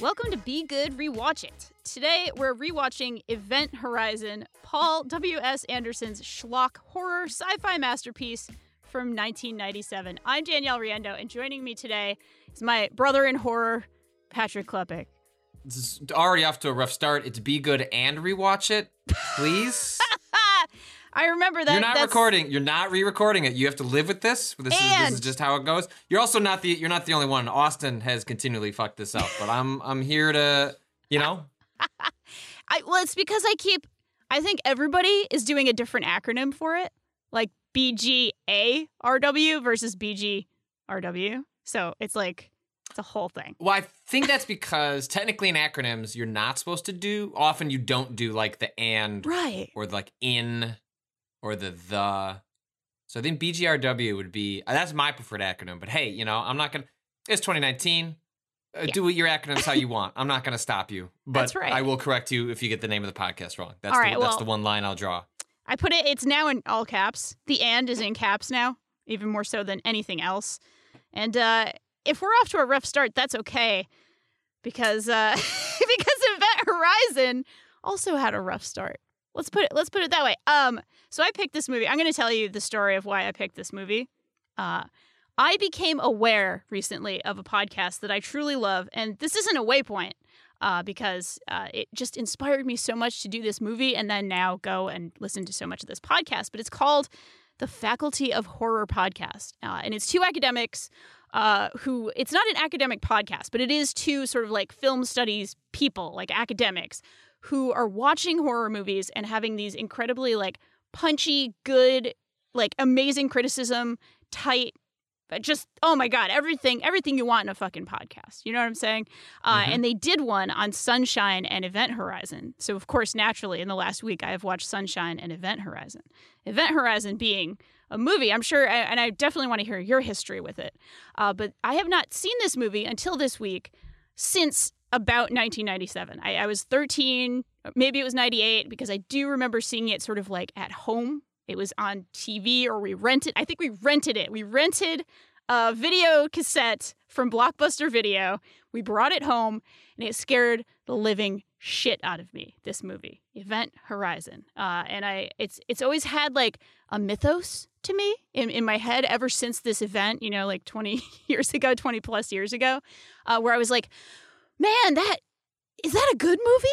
Welcome to Be Good Rewatch It. Today we're rewatching Event Horizon, Paul W.S. Anderson's schlock horror sci fi masterpiece from 1997. I'm Danielle Riendeau, and joining me today is my brother in horror, Patrick Klepek. This is already off to a rough start. It's be good and rewatch it, please. I remember that. you're not that's- recording. You're not re-recording it. You have to live with this. This is, this is just how it goes. You're also not the. You're not the only one. Austin has continually fucked this up, but I'm I'm here to you know. I, well, it's because I keep. I think everybody is doing a different acronym for it, like BGARW versus BGRW. So it's like it's a whole thing. Well, I think that's because technically in acronyms you're not supposed to do. Often you don't do like the and Right. or like in or the the. So I think BGRW would be uh, that's my preferred acronym. But hey, you know I'm not gonna. It's 2019. Uh, Yeah. Do what your acronyms how you want. I'm not gonna stop you. But That's right. I will correct you if you get the name of the podcast wrong. That's All the, right, that's well- the one line I'll draw. I put it. It's now in all caps. The and is in caps now, even more so than anything else. And uh, if we're off to a rough start, that's okay, because uh, because Event Horizon also had a rough start. Let's put it. Let's put it that way. Um. So I picked this movie. I'm going to tell you the story of why I picked this movie. Uh, I became aware recently of a podcast that I truly love, and this isn't a waypoint uh, because uh, it just inspired me so much to do this movie and then now go and listen to so much of this podcast. But it's called the Faculty of Horror Podcast. Uh, and it's two academics uh, who, it's not an academic podcast, but it is two sort of like film studies people, like academics, who are watching horror movies and having these incredibly like punchy, good, like amazing criticism, tight, but just oh my god everything everything you want in a fucking podcast. You know what i'm saying? Uh, Mhm. and they did one on sunshine and event horizon. So of course naturally in the last week i have watched sunshine and event horizon. Event horizon being a movie i'm sure and i definitely want to hear your history with it. Uh, but i have not seen this movie until this week since about 1997 I, I was 13 maybe it was 98 because i do remember seeing it sort of like at home it was on TV or we rented. I think we rented it. We rented a video cassette from Blockbuster Video. We brought it home and it scared the living shit out of me. This movie, Event Horizon, uh, and I it's it's always had like a mythos to me in, in my head ever since this event. You know, like 20 years ago, 20 plus years ago, uh, where I was like, man, that is that a good movie?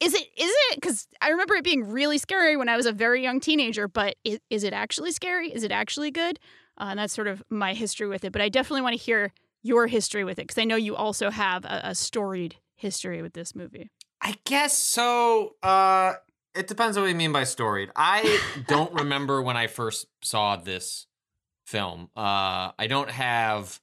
Is it? Is it? Because I remember it being really scary when I was a very young teenager. But is, is it actually scary? Is it actually good? Uh, and that's sort of my history with it. But I definitely want to hear your history with it because I know you also have a, a storied history with this movie. I guess so. Uh, it depends on what you mean by storied. I don't remember when I first saw this film. Uh, I don't have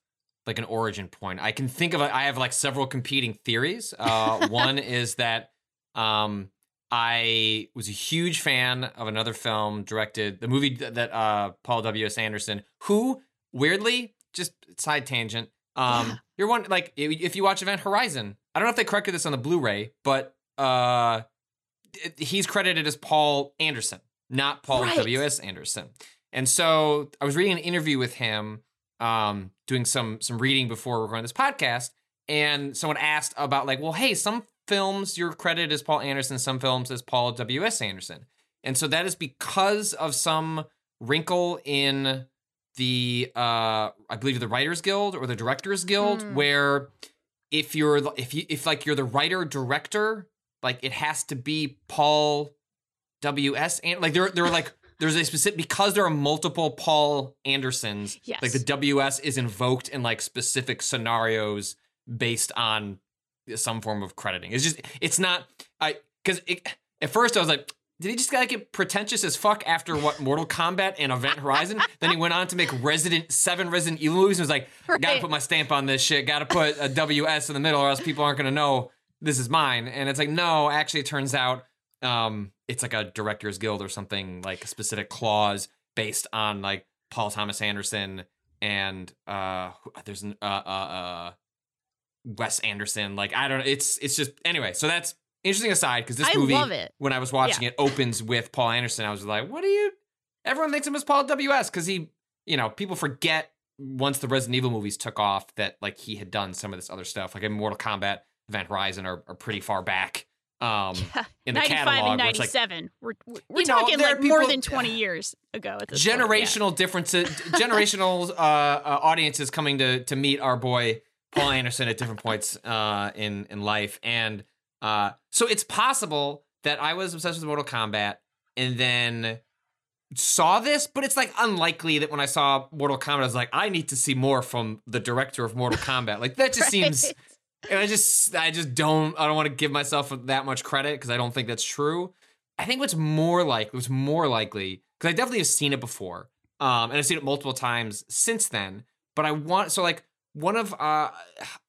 like an origin point. I can think of. A, I have like several competing theories. Uh, one is that um, I was a huge fan of another film directed, the movie th- that uh, Paul W. S. Anderson, who weirdly, just side tangent. Um, Yeah. you're one like if you watch Event Horizon, I don't know if they corrected this on the Blu-ray, but uh, he's credited as Paul Anderson, not Paul Right. W. S. Anderson. And so I was reading an interview with him, um, doing some some reading before recording this podcast, and someone asked about like, well, hey, some films you're credited as Paul Anderson, some films as Paul W. S. Anderson, and so that is because of some wrinkle in the uh I believe the Writers Guild or the Directors Guild Mm. where if you're if you if like you're the writer director like it has to be Paul W S and like there there are like there's a specific because there are multiple Paul Andersons Yes. like the WS is invoked in like specific scenarios based on some form of crediting. It's just it's not I because at first I was like. Did he just gotta get pretentious as fuck after what Mortal Kombat and Event Horizon? then he went on to make Resident Seven Resident Evil movies and was like, "Gotta put my stamp on this shit. Gotta put a WS in the middle, or else people aren't gonna know this is mine." And it's like, no, actually, it turns out um, it's like a Directors Guild or something like a specific clause based on like Paul Thomas Anderson and uh, there's an uh, uh, uh, Wes Anderson. Like I don't know. It's it's just anyway. So that's interesting aside because this I movie when I was watching it opens with Paul Anderson. I was like, what do you? Everyone thinks him as Paul W.S. because he, you know, people forget once the Resident Evil movies took off that like he had done some of this other stuff, like in Mortal Kombat, Event Horizon are, are pretty far back. Um, in the 95 catalog, and where it's like 97. we're we're, know, talking there like more than 20 years ago at this point, yeah. generational differences, generational uh, uh, audiences coming to to meet our boy Paul Anderson at different points uh, in in life, and uh, so it's possible that I was obsessed with Mortal Kombat and then saw this, but it's like unlikely that when I saw Mortal Kombat, I was like, I need to see more from the director of Mortal Kombat. Like that just seems. And I just, I just don't, I don't want to give myself that much credit because I don't think that's true. I think what's more like, what's more likely, because I definitely have seen it before, um, and I've seen it multiple times since then. But I want, so like one of, uh,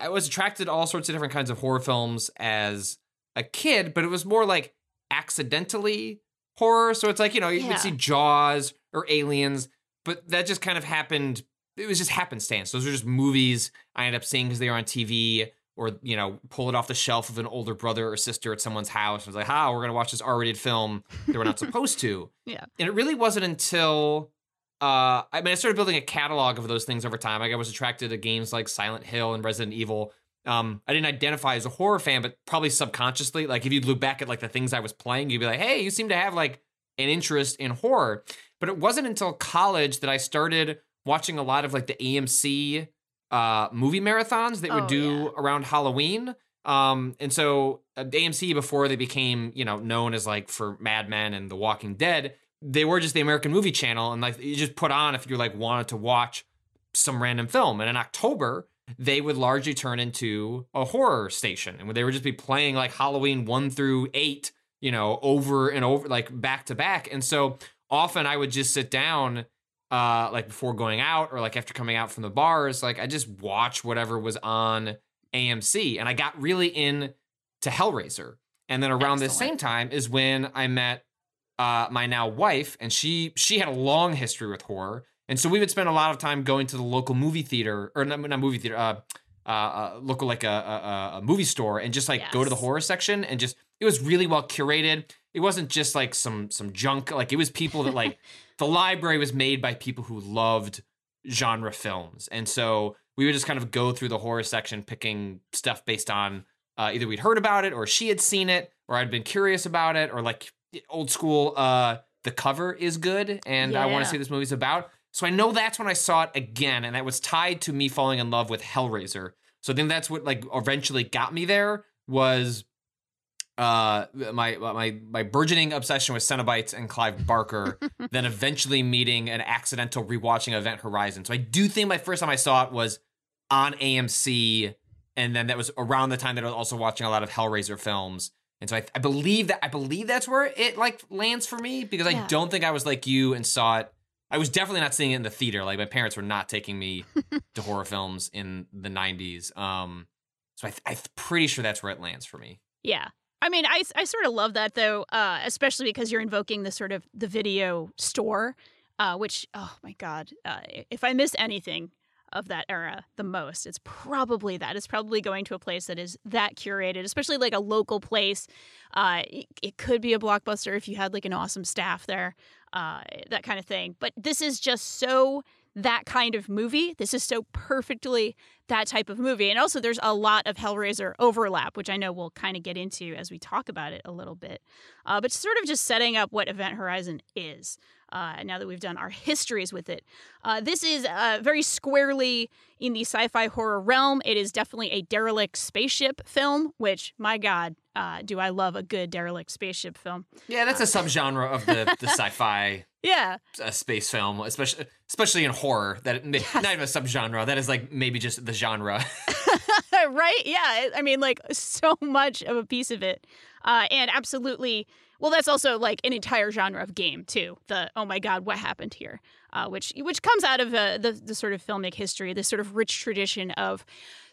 I was attracted to all sorts of different kinds of horror films as a kid, but it was more like accidentally horror. So it's like you know you Yeah. would see Jaws or Aliens, but that just kind of happened. It was just happenstance. Those are just movies I ended up seeing because they were on TV or you know pull it off the shelf of an older brother or sister at someone's house. I was like, "Ha, we're gonna watch this R-rated film that we're not supposed to." Yeah. And it really wasn't until uh, I mean, I started building a catalog of those things over time. Like I was attracted to games like Silent Hill and Resident Evil. Um, I didn't identify as a horror fan, but probably subconsciously, like if you look back at like the things I was playing, you'd be like, "Hey, you seem to have like an interest in horror." But it wasn't until college that I started watching a lot of like the AMC uh, movie marathons that would Oh, do yeah. around Halloween. Um, and so uh, AMC before they became, you know, known as like for Mad Men and The Walking Dead, they were just the American Movie Channel, and like you just put on if you like wanted to watch some random film. And in October, they would largely turn into a horror station, and they would just be playing like Halloween one through eight, you know, over and over, like back to back. And so often I would just sit down uh like before going out or like after coming out from the bars like i just watch whatever was on amc and i got really in to hellraiser. And then around this same time is when i met uh my now wife and she she had a long history with horror. And so we would spend a lot of time going to the local movie theater or not, not movie theater uh uh, uh local like a, a a movie store and just like go to the horror section and just it was really well curated. It wasn't just like some some junk like it was people that like the library was made by people who loved genre films. And so we would just kind of go through the horror section picking stuff based on uh, either we'd heard about it or she had seen it or I'd been curious about it or like old school uh the cover is good and I want to see what this movie's about. So I know that's when I saw it again and that was tied to me falling in love with Hellraiser. So I think that's what like eventually got me there was uh my my my burgeoning obsession with Cenobites and Clive Barker, then eventually meeting an accidental rewatching of Event Horizon. So I do think my first time I saw it was on AMC, and then that was around the time that I was also watching a lot of Hellraiser films. And so I, I believe that I believe that's where it like lands for me because I don't think I was like you and saw it. I was definitely not seeing it in the theater. Like my parents were not taking me to horror films in the '90s. Um, so I, I'm pretty sure that's where it lands for me. Yeah. I mean, I, I sort of love that though, uh, especially because you're invoking the sort of the video store, uh, which oh my god, uh, if I miss anything of that era the most, it's probably that. It's probably going to a place that is that curated, especially like a local place. Uh, it, it could be a blockbuster if you had like an awesome staff there, uh, that kind of thing. But this is just so that kind of movie. This is so perfectly that type of movie. And also, there's a lot of Hellraiser overlap, which I know we'll kind of get into as we talk about it a little bit. Uh, but sort of just setting up what Event Horizon is. Uh, now that we've done our histories with it, uh, this is uh, very squarely in the sci-fi horror realm. It is definitely a derelict spaceship film, which, my God, uh, do I love a good derelict spaceship film? Yeah, that's a subgenre of the, the sci-fi Yeah, uh, space film, especially especially in horror. That not even a subgenre. That is like maybe just the genre. right? Yeah. I mean, like so much of a piece of it. Uh, and absolutely, well, that's also like an entire genre of game too. The oh my god, what happened here? Uh, which which comes out of uh, the the sort of filmic history, this sort of rich tradition of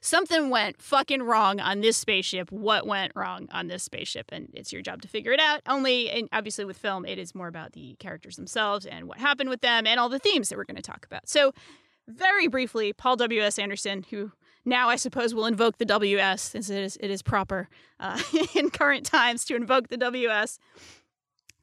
something went fucking wrong on this spaceship. What went wrong on this spaceship? And it's your job to figure it out. Only, and obviously with film, it is more about the characters themselves and what happened with them and all the themes that we're going to talk about. So, very briefly, Paul W S Anderson, who now I suppose we'll invoke the WS since it is it is proper uh, in current times to invoke the WS.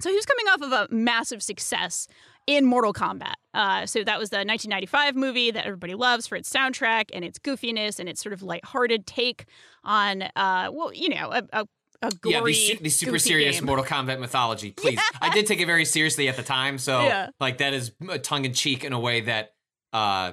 So he was coming off of a massive success in Mortal Kombat. Uh, so that was the 1995 movie that everybody loves for its soundtrack and its goofiness and its sort of lighthearted take on, uh, well, you know, a, a a gory, yeah, the, su- the super serious game. Mortal Kombat mythology. Please, yeah. I did take it very seriously at the time, so yeah. like that is tongue in cheek in a way that uh,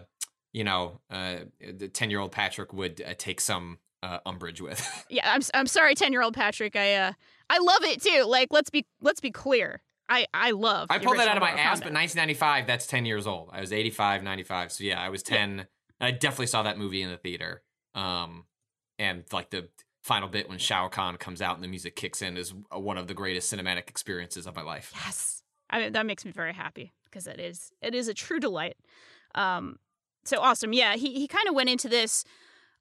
you know, uh, the ten year old Patrick would uh, take some uh, umbrage with. yeah, I'm I'm sorry, ten year old Patrick. I uh, I love it too. Like, let's be let's be clear. I, I love. I pulled that out of my ass, but 1995, that's 10 years old. I was 85, 95. So yeah, I was 10. I definitely saw that movie in the theater. Um, and like the final bit when Shao Kahn comes out and the music kicks in is uh, one of the greatest cinematic experiences of my life. Yes, I mean, that makes me very happy because it is it is a true delight. Um, so awesome. Yeah, he he kind of went into this.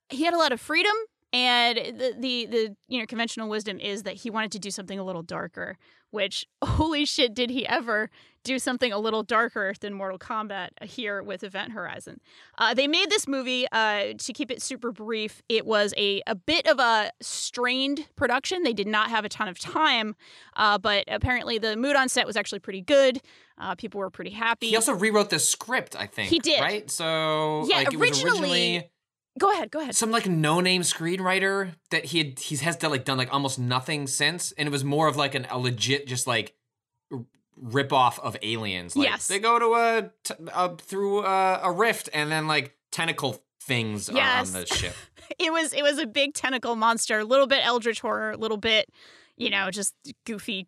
He had a lot of freedom, and the the the you know conventional wisdom is that he wanted to do something a little darker. Which holy shit, did he ever do something a little darker than Mortal Kombat here with Event Horizon? Uh, they made this movie uh, to keep it super brief. It was a a bit of a strained production. They did not have a ton of time, uh, but apparently the mood on set was actually pretty good. Uh, people were pretty happy. He also rewrote the script, I think. He did. Right? So Yeah, like it was originally- originally Go ahead, go ahead. some like no name screenwriter that he had he has done like done like almost nothing since, and it was more of like an a legit just like r- rip off of aliens. Like, Yes. they go to a, t- a through a, a rift, and then like tentacle things Yes. are on the ship. it was it was a big tentacle monster, a little bit eldritch horror, a little bit, you know, just goofy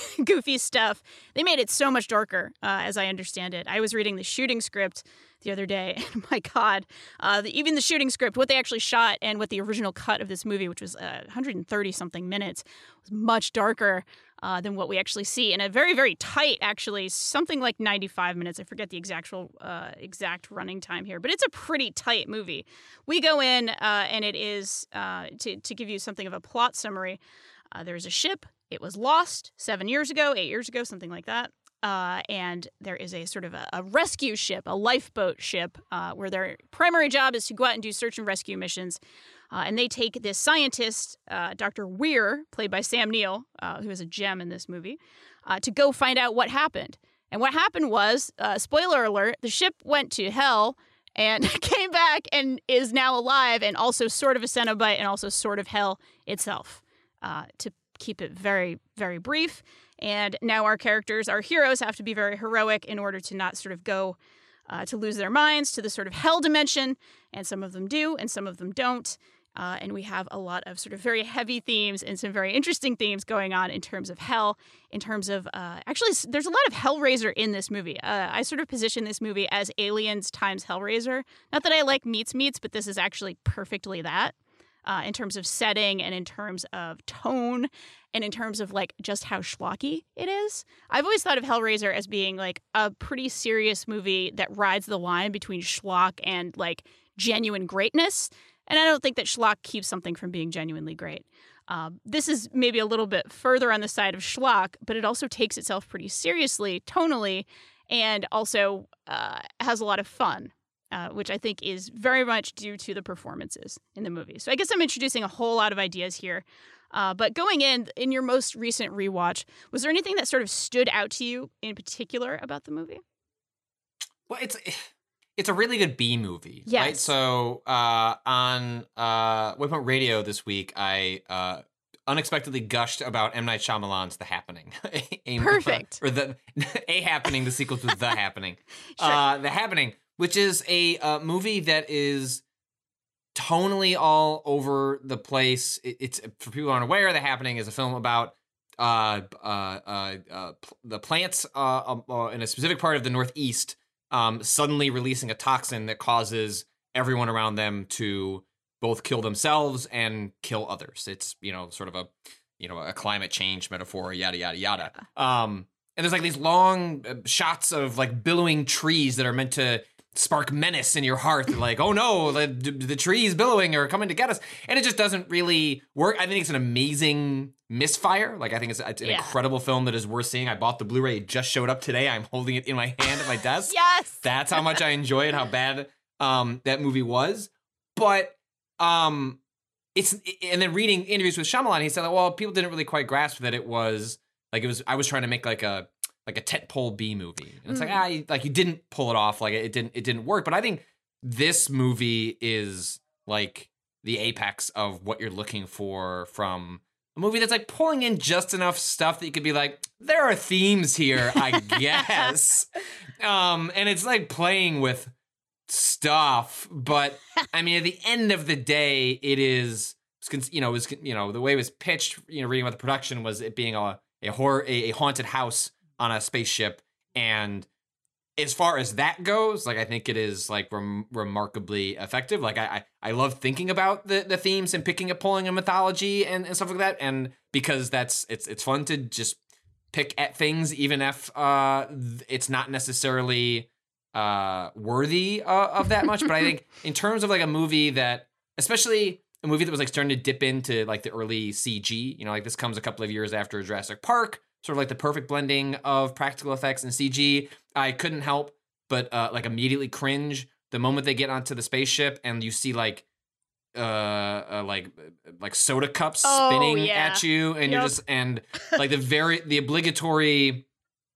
goofy stuff. They made it so much darker, uh, as I understand it. I was reading the shooting script the other day, and my God, uh, the, even the shooting script, what they actually shot, and what the original cut of this movie, which was uh, 130 something minutes, was much darker. Uh, than what we actually see, and a very, very tight, actually, something like 95 minutes. I forget the exact uh, exact running time here, but it's a pretty tight movie. We go in, uh, and it is uh, to to give you something of a plot summary. Uh, there's a ship. It was lost seven years ago, eight years ago, something like that. Uh, and there is a sort of a, a rescue ship, a lifeboat ship, uh, where their primary job is to go out and do search and rescue missions. Uh, and they take this scientist, uh, Dr. Weir, played by Sam Neill, uh, who is a gem in this movie, uh, to go find out what happened. And what happened was, spoiler alert, the ship went to hell and came back and is now alive and also sort of a Cenobite and also sort of hell itself. To keep it very, very brief. And now our characters, our heroes, have to be very heroic in order to not sort of go uh, to lose their minds to the sort of hell dimension. And some of them do, and some of them don't. Uh, and we have a lot of sort of very heavy themes and some very interesting themes going on in terms of hell, in terms of uh, actually, there's a lot of Hellraiser in this movie. Uh, I sort of position this movie as Aliens times Hellraiser. Not that I like meets meets, but this is actually perfectly that uh, in terms of setting and in terms of tone and in terms of like just how schlocky it is. I've always thought of Hellraiser as being like a pretty serious movie that rides the line between schlock and like genuine greatness. And I don't think that schlock keeps something from being genuinely great. Um, this is maybe a little bit further on the side of schlock, but it also takes itself pretty seriously tonally and also uh, has a lot of fun uh, which I think is very much due to the performances in the movie. So I guess I'm introducing a whole lot of ideas here. Uh, but going in, in your most recent rewatch, was there anything that sort of stood out to you in particular about the movie? Well, it's it's a really good B movie, right? So uh, on uh, Waypoint Radio this week, I uh, unexpectedly gushed about M Night Shyamalan's The Happening. A- Perfect. or the A Happening, the sequel to The Happening. Sure. Uh, the Happening, which is a uh, movie that is tonally all over the place. It, it's for people who aren't aware, The Happening is a film about uh, uh, uh, uh, pl- the plants uh, um, uh, in a specific part of the Northeast um, suddenly releasing a toxin that causes everyone around them to both kill themselves and kill others. It's you know sort of a you know a climate change metaphor, yada yada yada. Um, and there's like these long shots of like billowing trees that are meant to spark menace in your heart like oh no the, the trees billowing are coming to get us. And it just doesn't really work. I think it's an amazing misfire. Like i think it's, it's an Yeah. incredible film that is worth seeing. I bought the blu-ray. It just showed up today. I'm holding it in my hand at my desk. Yes. that's how much I enjoy it, how bad um that movie was. But um it's and then reading interviews with Shyamalan, he said, well, people didn't really quite grasp that it was like it was I was trying to make like a like a tentpole B movie. And it's like, ah, you, like you didn't pull it off, like it didn't it didn't work. But I think this movie is like the apex of what you're looking for from a movie that's like pulling in just enough stuff that you could be like, there are themes here, I guess. um, and it's like playing with stuff, but I mean, at the end of the day, it is, it's you know, it was, you know, the way it was pitched, you know, reading about the production was it being a a horror, a, a haunted house on a spaceship, and as far as that goes, like I think it is like rem- remarkably effective. Like I, I, I love thinking about the, the themes and picking up pulling a mythology and, and stuff like that. And because that's it's it's fun to just pick at things, even if uh it's not necessarily uh worthy uh, of that much. but I think in terms of like a movie that, especially a movie that was like starting to dip into like the early CG, you know, like this comes a couple of years after Jurassic Park, sort of like the perfect blending of practical effects and CG. I couldn't help but uh, like immediately cringe the moment they get onto the spaceship and you see like uh, uh like like soda cups Oh, spinning yeah. at you and you're just and like the very the obligatory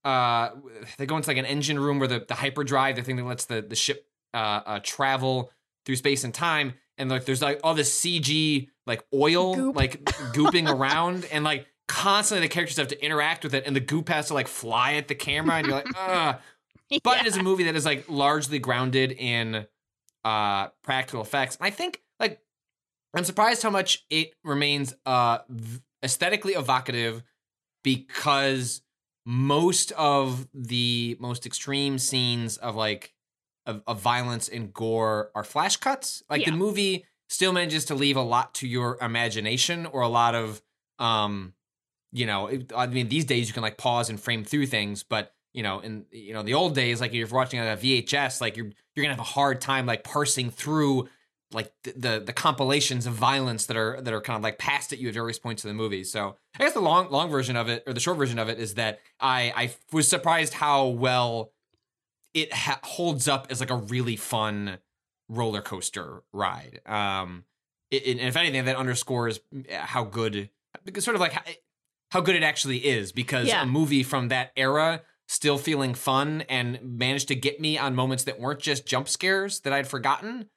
uh they go into like an engine room where the the hyperdrive the thing that lets the the ship uh, uh travel through space and time and like there's like all this CG like oil Goop. like gooping around and like constantly the characters have to interact with it and the goop has to like fly at the camera and you're like ugh but Yeah. it is a movie that is like largely grounded in uh practical effects and i think like i'm surprised how much it remains uh aesthetically evocative because most of the most extreme scenes of like of, of violence and gore are flash cuts like Yeah. the movie still manages to leave a lot to your imagination or a lot of um you know it- i mean these days you can like pause and frame through things but you know in you know the old days like if you're watching a vhs like you're you're gonna have a hard time like parsing through like the, the the compilations of violence that are that are kind of like passed at you at various points in the movie. So i guess the long long version of it or the short version of it is that i i was surprised how well it ha- holds up as like a really fun roller coaster ride. Um it, it- and if anything that underscores how good because sort of like how, good it actually is because Yeah. a movie from that era still feeling fun and managed to get me on moments that weren't just jump scares that I'd forgotten.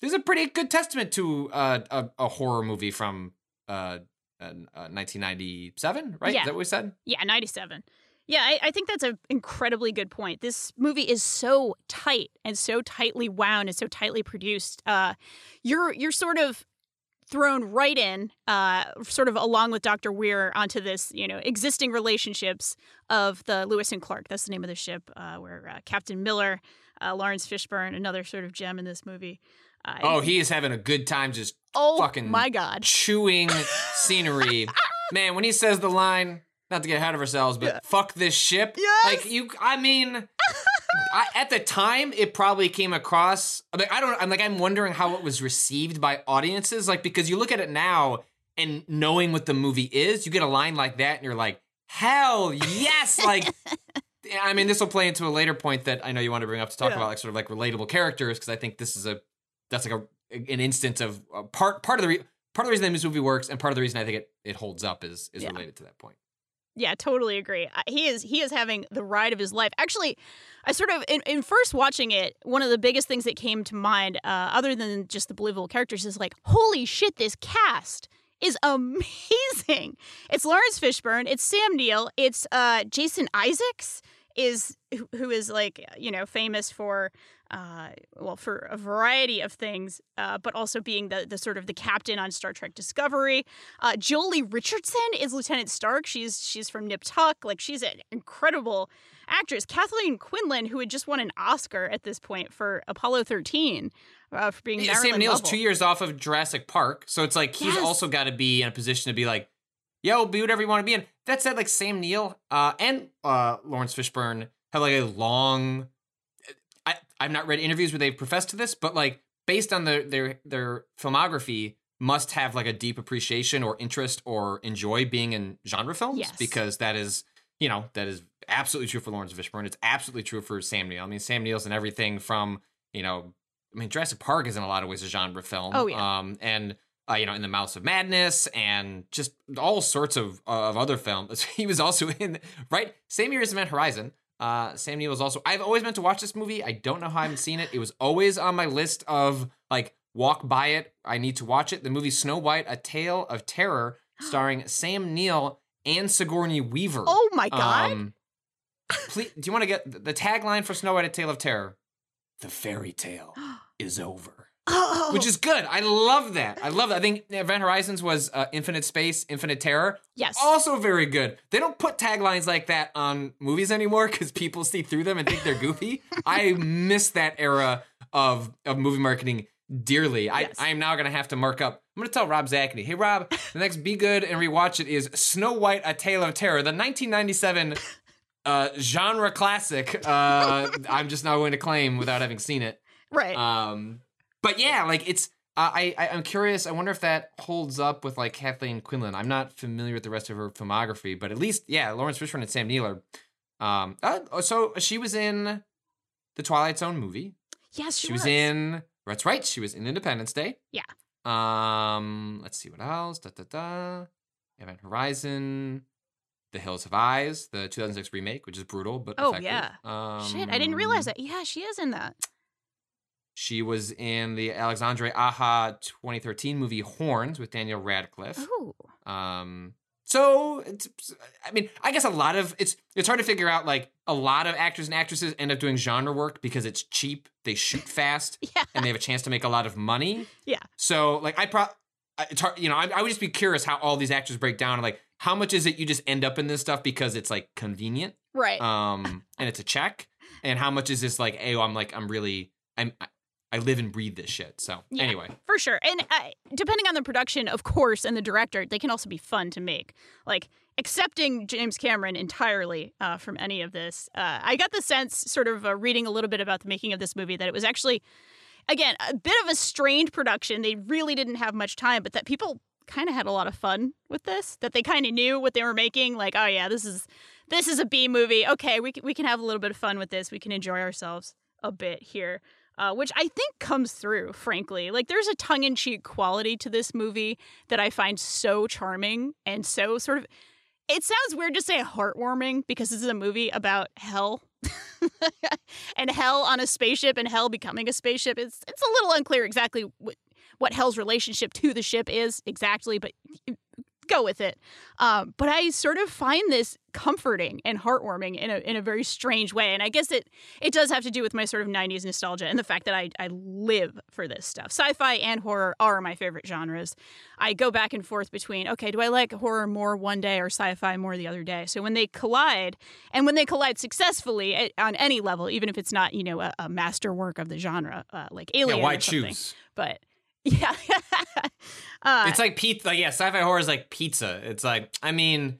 This is a pretty good testament to uh, a, a horror movie from uh, uh, uh, 1997, right? Yeah. Is that what we said? Yeah, 97. Yeah, I, I think that's an incredibly good point. This movie is so tight and so tightly wound and so tightly produced. Uh, you're you're sort of thrown right in, uh, sort of along with Doctor Weir onto this, you know, existing relationships of the Lewis and Clark. That's the name of the ship, uh, where uh, Captain Miller, uh, Laurence Fishburne, another sort of gem in this movie. Uh, Oh, he is having a good time just oh fucking my god, chewing scenery. Man, when he says the line, not to get ahead of ourselves, but fuck this ship. Yes! Like you I mean I, at the time it probably came across I, mean, I don't I'm like I'm wondering how it was received by audiences like because you look at it now and knowing what the movie is, you get a line like that and you're like, "Hell, yes!" like I mean, this will play into a later point that I know you want to bring up to talk Yeah. about, like sort of like relatable characters, because I think this is a that's like a an instance of uh, part part of the re- part of the reason that this movie works, and part of the reason I think it it holds up is is Yeah. related to that point. Yeah, totally agree. He is he is having the ride of his life. Actually, I sort of in, in first watching it, one of the biggest things that came to mind, uh, other than just the believable characters, is like, holy shit, this cast is amazing. It's Laurence Fishburne, it's Sam Neill, it's uh, Jason Isaacs is who is like you know famous for uh, well for a variety of things, uh, but also being the the sort of the captain on Star Trek Discovery. Uh, Joely Richardson is Lieutenant Stark. She's she's from Nip Tuck. Like she's an incredible actress. Kathleen Quinlan, who had just won an Oscar at this point for Apollo 13, uh, for being Yeah, Marilyn Sam Neill's Lovell. two years off of Jurassic Park, so it's like he's Yes. also got to be in a position to be like, "Yo, be whatever you want to be in." That said, like Sam Neill uh, and uh, Laurence Fishburne have like a long. I've not read interviews where they've professed to this, but like based on their their their filmography, must have like a deep appreciation or interest or enjoy being in genre films Yes. because that is you know that is absolutely true for Laurence Fishburne. It's absolutely true for Sam Neill. I mean, Sam Neill's in everything from you know I mean, Jurassic Park is in a lot of ways a genre film. Oh, yeah. Um, and uh, you know, in the Mouths of Madness, and just all sorts of of other films. He was also in right same year as Event Horizon. Uh, Sam Neill was also. I've always meant to watch this movie. I don't know how I haven't seen it. It was always on my list of like walk by it. I need to watch it. The movie Snow White: A Tale of Terror, starring Sam Neill and Sigourney Weaver. Oh my god! Um, please, do you want to get the tagline for Snow White: A Tale of Terror? The fairy tale is over. Oh, Which is good. I love that. I love that. I think Event Horizons was uh, Infinite Space, Infinite Terror. yes. Also very good. They don't put taglines like that on movies anymore because people see through them and think they're goofy. I miss that era of of movie marketing dearly. I, Yes. I am now gonna have to mark up. I'm gonna tell Rob Zacny, hey Rob, the next Be Good and rewatch it is Snow White: A Tale of Terror, the 1997 uh, genre classic. Uh, I'm just not going to claim without having seen it. right. Um, but yeah, like it's. Uh, I, I I'm curious. I wonder if that holds up with like Kathleen Quinlan. I'm not familiar with the rest of her filmography, but at least yeah, Laurence Fishburne and Sam Neill are. Um, uh, so she was in the Twilight Zone movie. yes, she, She was in. That's right. She was in Independence Day. Yeah. Um. Let's see what else. Da da da. Event Horizon. The Hills Have Eyes, the 2006 remake, which is brutal but Oh, effective. yeah. Um, Shit, I didn't realize that. Yeah, she is in that. She was in the Alexandre Aja 2013 movie Horns with Daniel Radcliffe. Ooh. Um, so it's, I mean, I guess a lot of it's it's hard to figure out. Like a lot of actors and actresses end up doing genre work because it's cheap. They shoot fast Yeah. and they have a chance to make a lot of money. Yeah. So like I pro, I- it's hard. You know, I, I would just be curious how all these actors break down. Like how much is it you just end up in this stuff because it's like convenient Right. um and it's a check and how much is this like hey i'm like i'm really i'm I- live and breathe this shit so Yeah. anyway For sure. And uh, depending on the production, of course, and the director, they can also be fun to make. Like, accepting James Cameron entirely uh, from any of this, uh, I got the sense, sort of uh, reading a little bit about the making of this movie, that it was actually, again, a bit of a strained production. They really didn't have much time, but that people kind of had a lot of fun with this that they kind of knew what they were making like oh yeah this is this is a b movie okay we we can have a little bit of fun with this we can enjoy ourselves a bit here uh, which I think comes through, frankly. Like, there's a tongue in cheek quality to this movie that I find so charming and so sort of. It sounds weird to say heartwarming because this is a movie about hell and hell on a spaceship and hell becoming a spaceship. It's, it's a little unclear exactly what, what hell's relationship to the ship is exactly, but go with it. Um, but I sort of find this comforting and heartwarming in a in a very strange way, and I guess it it does have to do with my sort of '90s nostalgia and the fact that I I live for this stuff. Sci-fi and horror are my favorite genres. I go back and forth between okay, do I like horror more one day or sci-fi more the other day? So when they collide, and when they collide successfully at, on any level, even if it's not you know a, a masterwork of the genre uh, like Alien, yeah why choose But yeah, uh, it's like pizza like yeah sci-fi horror is like pizza it's like i mean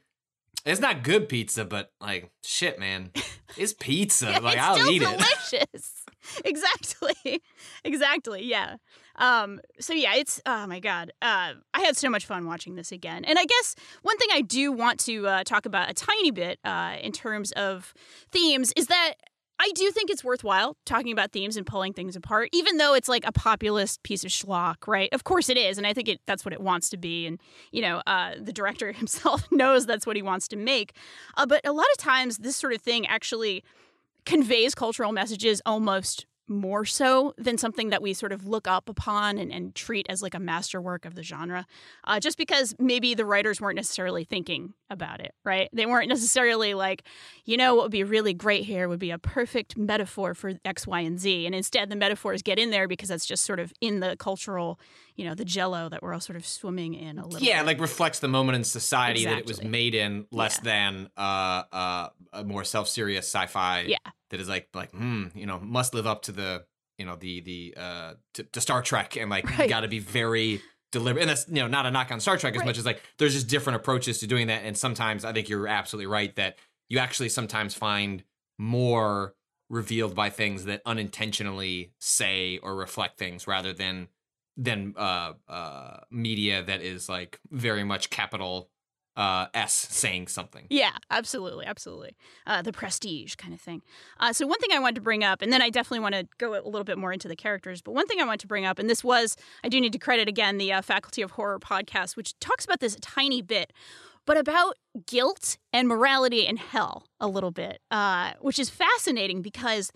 it's not good pizza but like shit man it's pizza like it's i'll eat it delicious. exactly, exactly. Yeah. Um. So yeah, it's oh my god. Uh, I had so much fun watching this again, and I guess one thing I do want to uh, talk about a tiny bit uh, in terms of themes is that. I do think it's worthwhile talking about themes and pulling things apart, even though it's like a populist piece of schlock, right? Of course it is, and I think it, that's what it wants to be. And you know, uh, the director himself knows that's what he wants to make. Uh, but a lot of times, this sort of thing actually conveys cultural messages almost more so than something that we sort of look up upon and, and treat as like a masterwork of the genre. Uh, just because maybe the writers weren't necessarily thinking about it, right? They weren't necessarily like, you know, what would be really great here would be a perfect metaphor for X, Y, and Z. And instead, the metaphors get in there because that's just sort of in the cultural, you know, the jello that we're all sort of swimming in a little yeah bit. like reflects the moment in society that it was made in less Yeah. than uh uh a more self-serious sci-fi Yeah. that is like like hmm you know must live up to the you know the the uh to, to Star Trek and like Right. you got to be very deliberate. And that's you know not a knock on Star Trek as Right. much as like there's just different approaches to doing that. And sometimes I think you're absolutely right that you actually sometimes find more revealed by things that unintentionally say or reflect things rather than than uh uh media that is like very much capital uh S saying something. Yeah, absolutely, absolutely. Uh, the prestige kind of thing. Uh, so one thing I wanted to bring up, and then I definitely want to go a little bit more into the characters. But one thing I want to bring up, and this was I do need to credit again the uh, Faculty of Horror podcast, which talks about this tiny bit, but about guilt and morality and hell a little bit, uh, which is fascinating because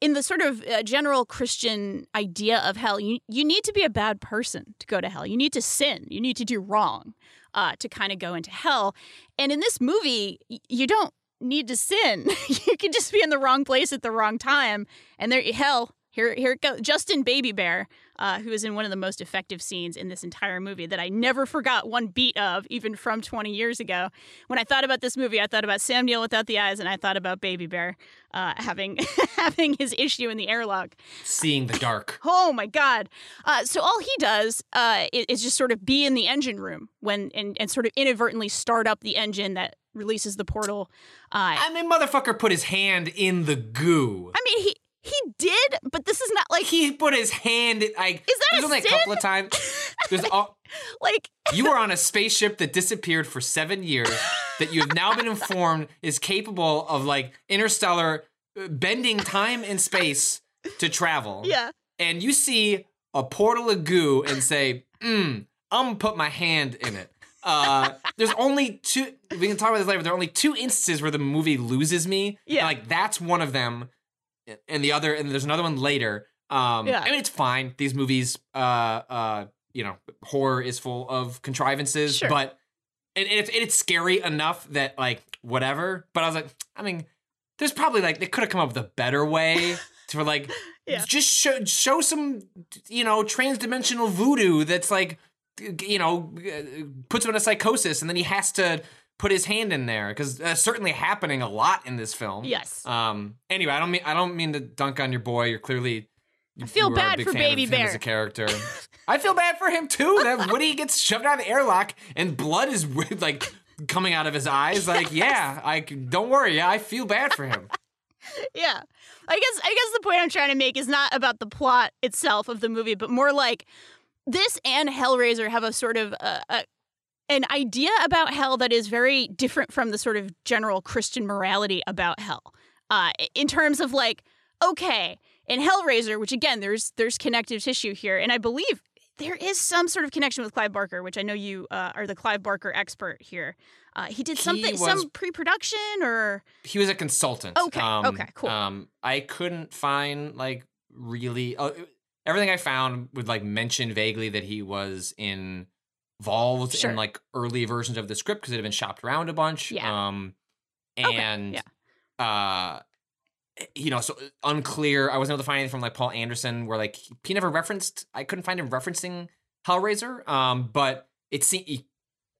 in the sort of uh, general Christian idea of hell, you you need to be a bad person to go to hell. You need to sin. You need to do wrong uh, to kind of go into hell. And in this movie, you don't need to sin. you can just be in the wrong place at the wrong time, and there hell. Here, here it goes. Justin Baby Bear, uh, who is in one of the most effective scenes in this entire movie that I never forgot one beat of, even from 20 years ago. When I thought about this movie, I thought about Sam Neill without the eyes, and I thought about Baby Bear uh, having having his issue in the airlock. Seeing the dark. Oh my God! Uh, so all he does uh, is, is just sort of be in the engine room when and, and sort of inadvertently start up the engine that releases the portal. Uh, I mean, motherfucker put his hand in the goo. I mean, he he did, but this is not like He put his hand. Like, Is that a only sin? a couple of times. There's all, like you were on a spaceship that disappeared for seven years. That you have now been informed is capable of like interstellar uh, bending time and space to travel. yeah, And you see a portal of goo and say, "Hmm, I'm gonna put my hand in it." Uh, there's only two. We can talk about this later. But there are only two instances where the movie loses me. Yeah. like that's one of them, and the other, and there's another one later. Um, Yeah. I mean, it's fine. These movies, uh, uh, you know, horror is full of contrivances, Sure. but and, and it's it's scary enough that like whatever. But I was like, I mean, there's probably like they could have come up with a better way to like Yeah. just show show some you know transdimensional voodoo that's like you know uh, puts him in a psychosis and then he has to put his hand in there because that's certainly happening a lot in this film. yes. Um. Anyway, I don't mean I don't mean to dunk on your boy. You're clearly. I feel bad for Baby Bear. as a character. I feel bad for him too. That Woody gets shoved out of the airlock and blood is like coming out of his eyes. Like, yeah, I don't worry. Yeah, I feel bad for him. yeah. I guess I guess the point I'm trying to make is not about the plot itself of the movie, but more like this and Hellraiser have a sort of uh, a, an idea about hell that is very different from the sort of general Christian morality about hell. Uh, in terms of like, okay, in Hellraiser, which again, there's there's connective tissue here, and I believe there is some sort of connection with Clive Barker, which I know you uh, are the Clive Barker expert here. Uh, he did He something, was- some pre-production or He was a consultant. Okay, Um, okay, cool. Um, I couldn't find like really uh, everything I found would like mention vaguely that he was involved Sure. in like early versions of the script because it had been shopped around a bunch. Yeah. Um, Okay, and yeah. uh, you know, so unclear. I wasn't able to find anything from like Paul Anderson where like he never referenced. I couldn't find him referencing Hellraiser. Um, but it seemed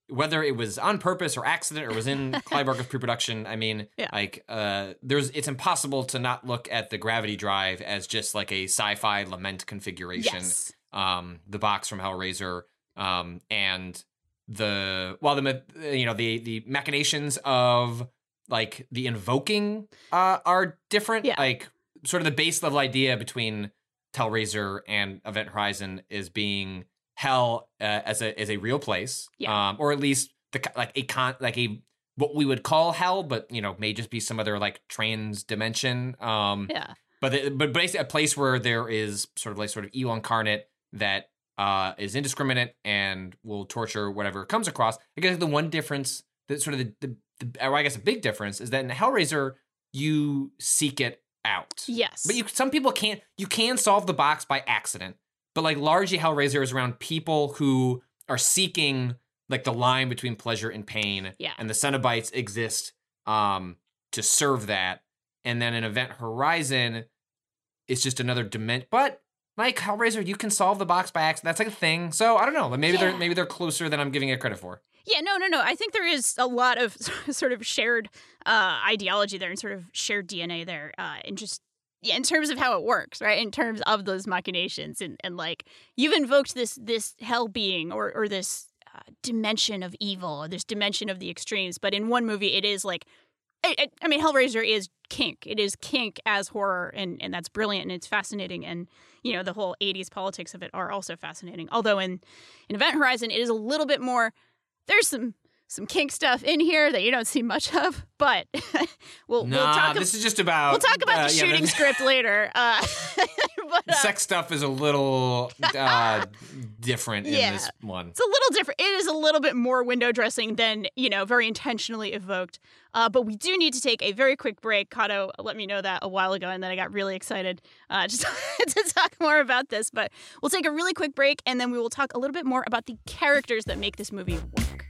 whether it was on purpose or accident or was in Clive Barker's pre-production. I mean, Yeah. like uh, there's it's impossible to not look at the Gravity Drive as just like a sci-fi lament configuration. yes, Um, the box from Hellraiser, um, and the while the you know the the machinations of like the invoking uh, are different. Yeah. Like sort of the base level idea between Hellraiser and Event Horizon is being hell uh, as a as a real place, Yeah. um, or at least the like a con like a what we would call hell, but you know may just be some other like trans dimension. Um, yeah, but the, but basically a place where there is sort of like sort of evil incarnate that uh, is indiscriminate and will torture whatever it comes across. I guess the one difference that sort of the, the, the or I guess a big difference is that in Hellraiser you seek it out. yes, But you some people can't you can solve the box by accident. But like largely Hellraiser is around people who are seeking like the line between pleasure and pain. Yeah. And the Cenobites exist um to serve that. And then in Event Horizon, it's just another dimension. But like Hellraiser, you can solve the box by accident. That's like a thing. So I don't know. Maybe Yeah. they're maybe they're closer than I'm giving it credit for. Yeah, no, no, no. I think there is a lot of sort of shared uh, ideology there and sort of shared DNA there, uh, and just yeah, in terms of how it works, right? In terms of those machinations and, and like you've invoked this this hell being or or this uh, dimension of evil or this dimension of the extremes, but in one movie it is like I, I mean Hellraiser is kink. It is kink as horror and and that's brilliant and it's fascinating and you know the whole 80s politics of it are also fascinating. Although in in Event Horizon it is a little bit more there's some some kink stuff in here that you don't see much of, but we'll, nah, we'll talk. this is just about. We'll talk about uh, the yeah, shooting script later. Uh, but, uh, Sex stuff is a little uh, different Yeah. in this one. it's a little different. It is a little bit more window dressing than you know, very intentionally evoked. Uh, but we do need to take a very quick break. Kato let me know that a while ago, and then I got really excited uh, just to talk more about this. But we'll take a really quick break, and then we will talk a little bit more about the characters that make this movie work.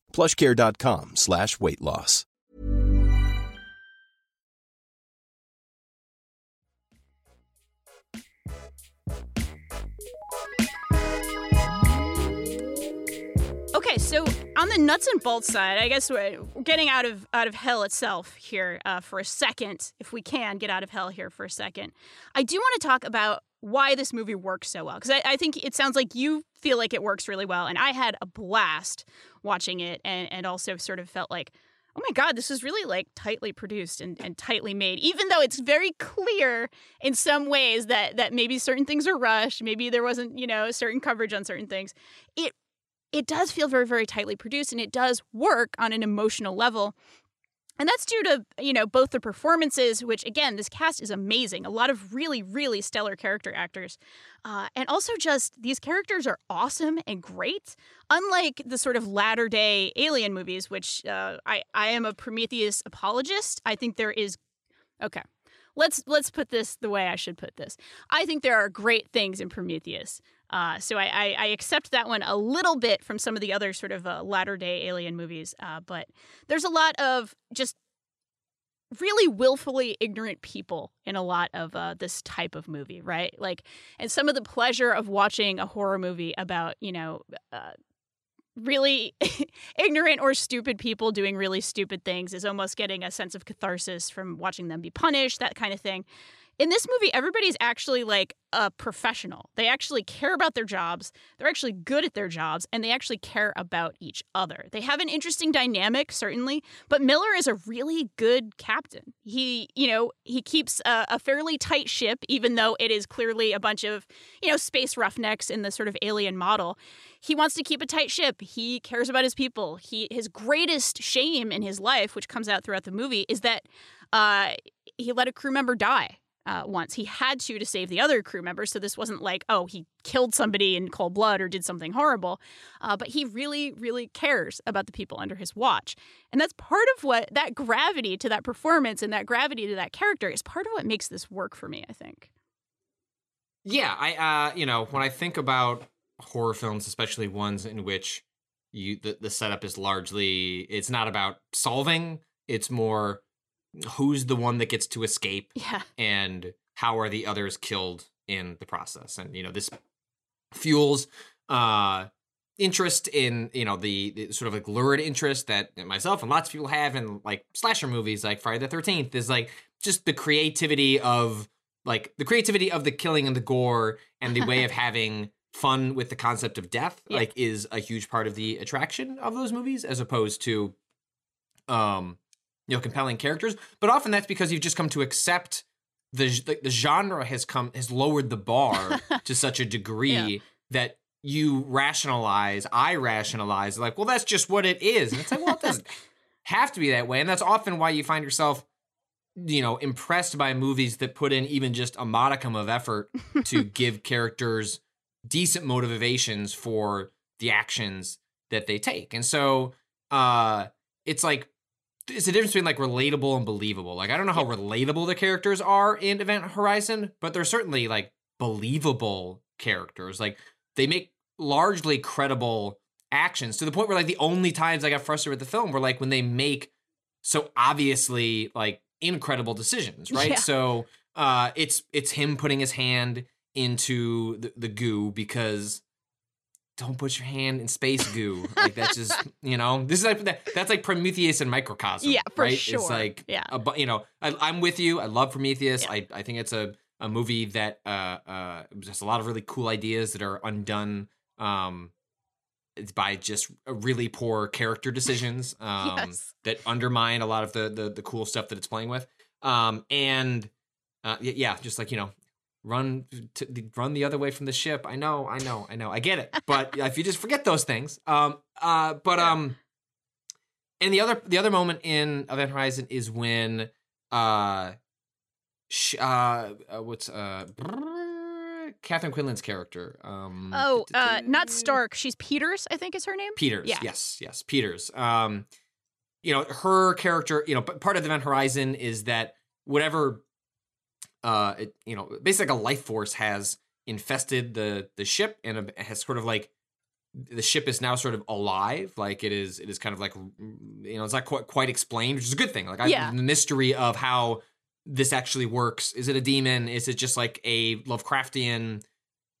plushcare.com slash weight loss. Okay, so on the nuts and bolts side, I guess we're getting out of out of hell itself here uh, for a second, if we can get out of hell here for a second. I do want to talk about why this movie works so well because I, I think it sounds like you feel like it works really well, and I had a blast watching it, and and also sort of felt like. Oh my God, this is really like tightly produced and, and tightly made, even though it's very clear in some ways that that maybe certain things are rushed, maybe there wasn't, you know, certain coverage on certain things. It it does feel very very tightly produced and it does work on an emotional level and that's due to you know both the performances which again this cast is amazing a lot of really really stellar character actors uh, and also just these characters are awesome and great unlike the sort of latter day alien movies which uh, I, I am a prometheus apologist. I think there is okay let's let's put this the way i should put this. I think there are great things in prometheus uh, so I, I, I accept that one a little bit from some of the other sort of uh, latter day alien movies, uh, but there's a lot of just really willfully ignorant people in a lot of uh, this type of movie, right? Like, and some of the pleasure of watching a horror movie about you know. Uh, really ignorant or stupid people doing really stupid things is almost getting a sense of catharsis from watching them be punished, that kind of thing in this movie, everybody's actually like a professional. They actually care about their jobs. They're actually good at their jobs and they actually care about each other. They have an interesting dynamic, certainly, but Miller is a really good captain. He, you know, he keeps a, a fairly tight ship, even though it is clearly a bunch of, you know, space roughnecks in the sort of alien model. He wants to keep a tight ship. He cares about his people. He his greatest shame in his life, which comes out throughout the movie, is that uh, he let a crew member die uh, once. He had to to save the other crew members. So this wasn't like, oh, he killed somebody in cold blood or did something horrible. Uh, but he really, really cares about the people under his watch. And that's part of what that gravity to that performance and that gravity to that character is part of what makes this work for me, I think. Yeah, I uh, you know, when I think about horror films, especially ones in which you the, the setup is largely it's not about solving, it's more who's the one that gets to escape Yeah. and how are the others killed in the process. And you know, this fuels uh interest in you know the, the sort of like lurid interest that myself and lots of people have in like slasher movies like Friday the 13th is like just the creativity of like the creativity of the killing and the gore and the way of having fun with the concept of death Yeah. like is a huge part of the attraction of those movies as opposed to um you know compelling characters but often that's because you've just come to accept the the, the genre has come has lowered the bar to such a degree Yeah. that you rationalize i rationalize like well that's just what it is and it's like well it doesn't have to be that way and that's often why you find yourself you know impressed by movies that put in even just a modicum of effort to give characters decent motivations for the actions that they take and so uh it's like it's a difference between like relatable and believable. Like I don't know how relatable the characters are in Event Horizon, but they're certainly like believable characters. Like they make largely credible actions to the point where like the only times I got frustrated with the film were like when they make so obviously like incredible decisions, right? Yeah. So uh it's it's him putting his hand into the, the goo because don't put your hand in space goo. like that's just you know this is like that, that's like Prometheus and microcosm. Yeah, for right? sure. It's like Yeah. a you know I, I'm with you. I love Prometheus. Yeah. I I think it's a a movie that uh uh just a lot of really cool ideas that are undone. Um, it's by just really poor character decisions. Um, Yes. that undermine a lot of the, the the cool stuff that it's playing with. Um, and uh, yeah, just like you know, run to the, run the other way from the ship. I know, I know, I know, I get it. But if you just forget those things, um, uh, but um, and the other the other moment in Event Horizon is when uh, sh- uh, uh what's uh. Catherine Quinlan's character. Um, Oh, uh, not Stark. She's Peters, I think is her name. Peters. Yeah. Yes, yes, Peters. Um, you know, her character, you know, p- part of the Event Horizon is that whatever uh it, you know, basically like a life force has infested the the ship and has sort of like the ship is now sort of alive like it is it is kind of like you know it's not quite quite explained which is a good thing like I, Yeah. the mystery of how this actually works. Is it a demon? Is it just like a lovecraftian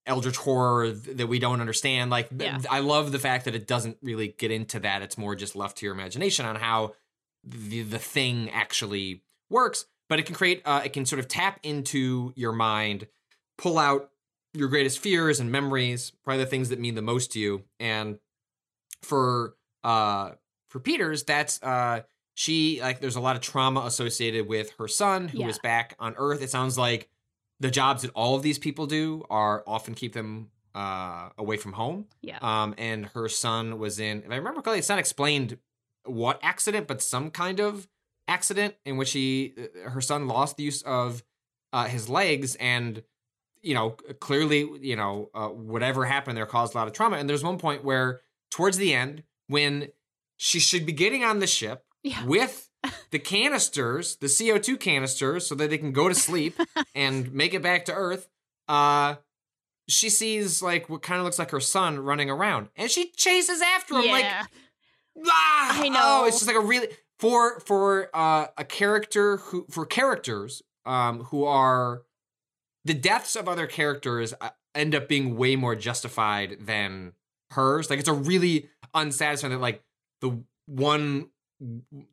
eldritch horror that we don't understand? Like Yeah. i love the fact that it doesn't really get into that. It's more just left to your imagination on how the the thing actually works but it can create uh, it can sort of tap into your mind pull out your greatest fears and memories probably the things that mean the most to you and for uh for peters that's uh she like there's a lot of trauma associated with her son who is Yeah. back on earth it sounds like the jobs that all of these people do are often keep them uh away from home Yeah. um and her son was in if i remember correctly it's not explained what accident but some kind of accident in which he uh, her son lost the use of uh his legs and you know clearly you know uh, whatever happened there caused a lot of trauma and there's one point where towards the end when she should be getting on the ship Yeah. with the canisters the co2 canisters so that they can go to sleep and make it back to earth uh she sees like what kind of looks like her son running around and she chases after him like ah, I Oh, know. it's just like a really for for uh, a character who for characters um who are the deaths of other characters uh, end up being way more justified than hers. Like it's a really unsatisfying that like the one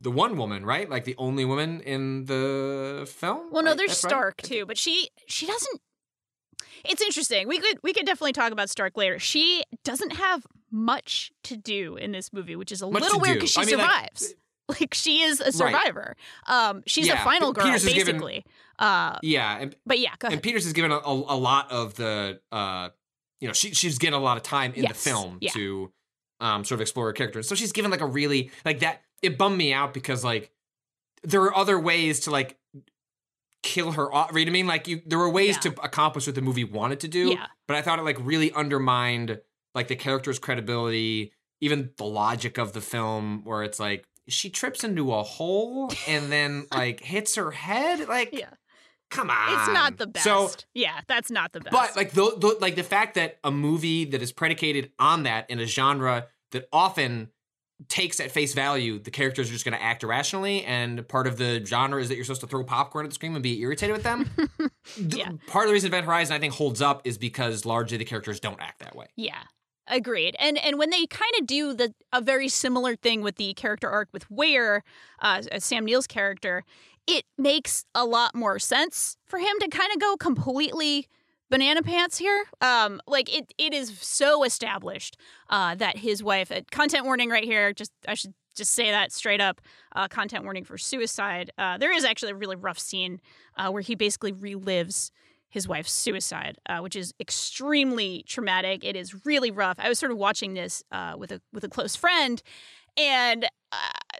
the one woman, right? Like the only woman in the film. Well, no, right? there's That's right? Stark too, but she she doesn't. It's interesting. We could we could definitely talk about Stark later. She doesn't have much to do in this movie, which is a Much little weird because she I mean, survives. Like, she is a survivor. Um, she's Yeah, a final girl, Peters is given- basically. Uh, Yeah, and but yeah, go and. Peters is given a, a, a lot of the uh you know she she's getting a lot of time in the film yeah. to um sort of explore her character. So she's given like a really like that it bummed me out because like there are other ways to like kill her off. You know what I mean? Like you there were ways Yeah. to accomplish what the movie wanted to do. Yeah. But I thought it like really undermined like the character's credibility, even the logic of the film where it's like she trips into a hole and then like hits her head. Like yeah, come on. it's not the best. So yeah, that's not the best. but like the, the like the fact that a movie that is predicated on that in a genre that often takes at face value the characters are just going to act irrationally and part of the genre is that you're supposed to throw popcorn at the screen and be irritated with them. The- Part of the reason Event Horizon I think holds up is because largely the characters don't act that way. Yeah. Agreed. And and when they kind of do the a very similar thing with the character arc with Weir, uh, Sam Neill's character, it makes a lot more sense for him to kind of go completely banana pants here. Um, like it it is so established uh, that his wife. Uh, content warning right here. Just I should just say that straight up. Uh, content warning for suicide. Uh, there is actually a really rough scene uh, where he basically relives his wife's suicide, uh, which is extremely traumatic. It is really rough. I was sort of watching this uh, with a with a close friend, and uh,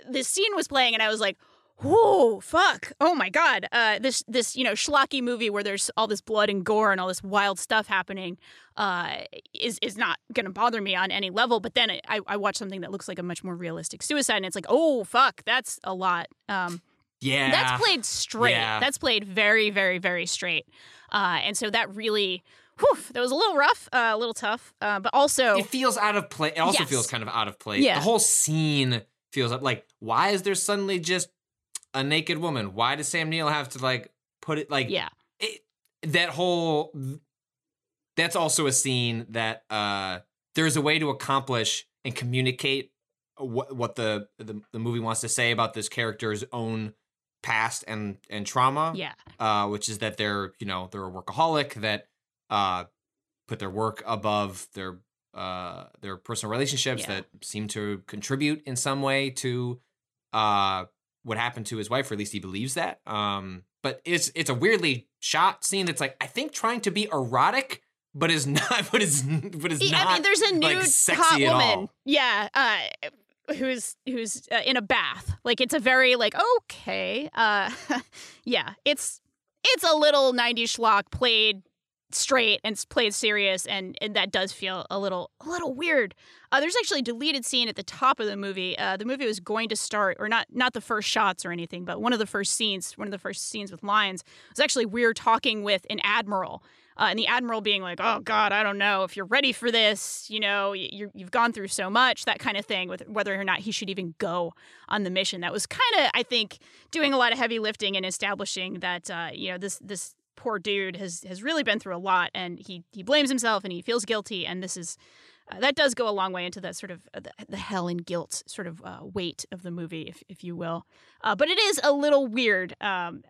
this scene was playing, and I was like, whoa, fuck, oh my god, uh, this this you know schlocky movie where there's all this blood and gore and all this wild stuff happening uh, is is not going to bother me on any level. But then I, I watch something that looks like a much more realistic suicide, and it's like, oh fuck, that's a lot. Um, Yeah. that's played straight. Yeah. That's played very, very, very straight. Uh, and so that really, whew, that was a little rough, uh, a little tough, uh, but also, it feels out of place. It also Yes. feels kind of out of place. Yeah. The whole scene feels like, why is there suddenly just a naked woman? Why does Sam Neill have to like put it like yeah, it, that whole? That's also a scene that uh there's a way to accomplish and communicate what what the, the the movie wants to say about this character's own past and and trauma yeah, uh, which is that they're you know they're a workaholic that uh, put their work above their uh, their personal relationships Yeah. that seem to contribute in some way to uh, what happened to his wife, or at least he believes that. Um, but it's it's a weirdly shot scene that's like I think trying to be erotic, but is not, but is but is not. I mean, there's a like, nude sexy hot woman, yeah, uh, who's who's uh, in a bath. Like it's a very like okay, uh, yeah, it's it's a little '90s schlock played straight and played serious, and and that does feel a little a little weird. Uh, there's actually a deleted scene at the top of the movie. Uh, the movie was going to start, or not not the first shots or anything, but one of the first scenes, one of the first scenes with lions was actually we're talking with an admiral. Uh, and the admiral being like, "Oh God, I don't know if you're ready for this. You know, you're, you've gone through so much, that kind of thing. With whether or not he should even go on the mission. That was kind of, I think, doing a lot of heavy lifting and establishing that, uh, you know, this this poor dude has has really been through a lot, and he he blames himself and he feels guilty, and this is. Uh, that does go a long way into that sort of uh, the, the hell and guilt sort of uh, weight of the movie, if, if you will. Uh, but it is a little weird um,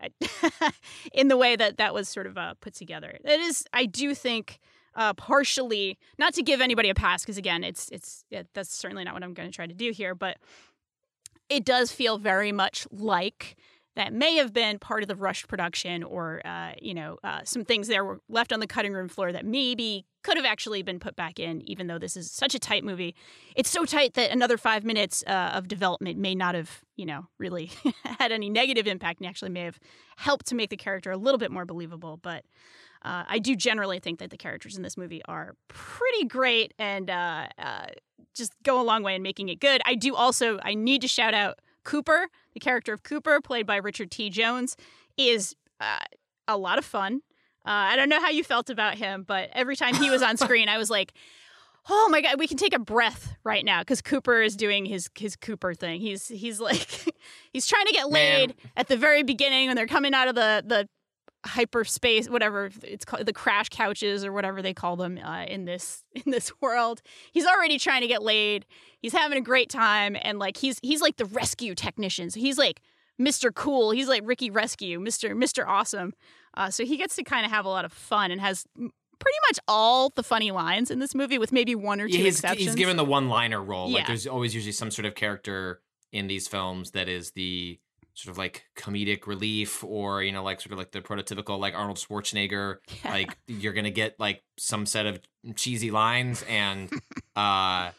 in the way that that was sort of uh, put together. It is, I do think, uh, partially not to give anybody a pass because again, it's it's yeah, that's certainly not what I'm going to try to do here, but it does feel very much like that may have been part of the rushed production or uh, you know uh, some things there were left on the cutting room floor that maybe could have actually been put back in even though this is such a tight movie it's so tight that another five minutes uh, of development may not have you know really had any negative impact and actually may have helped to make the character a little bit more believable but uh, I do generally think that the characters in this movie are pretty great and uh, uh, just go a long way in making it good. I do also I need to shout out Cooper, the character of Cooper, played by Richard T. Jones, is uh, a lot of fun. Uh, I don't know how you felt about him, but every time he was on screen, I was like, "Oh my god, we can take a breath right now," because Cooper is doing his his Cooper thing. He's he's like he's trying to get laid Man. at the very beginning when they're coming out of the the hyperspace whatever it's called the crash couches or whatever they call them uh, in this in this world. He's already trying to get laid. He's having a great time and like he's he's like the rescue technician. So he's like mr cool. He's like ricky rescue mr mr awesome. Uh, so he gets to kind of have a lot of fun and has pretty much all the funny lines in this movie with maybe one or two Yeah, he's, exceptions. he's given the one-liner role. Yeah. Like there's always usually some sort of character in these films that is the sort of like comedic relief or you know like sort of like the prototypical like Arnold Schwarzenegger Yeah. like you're going to get like some set of cheesy lines and uh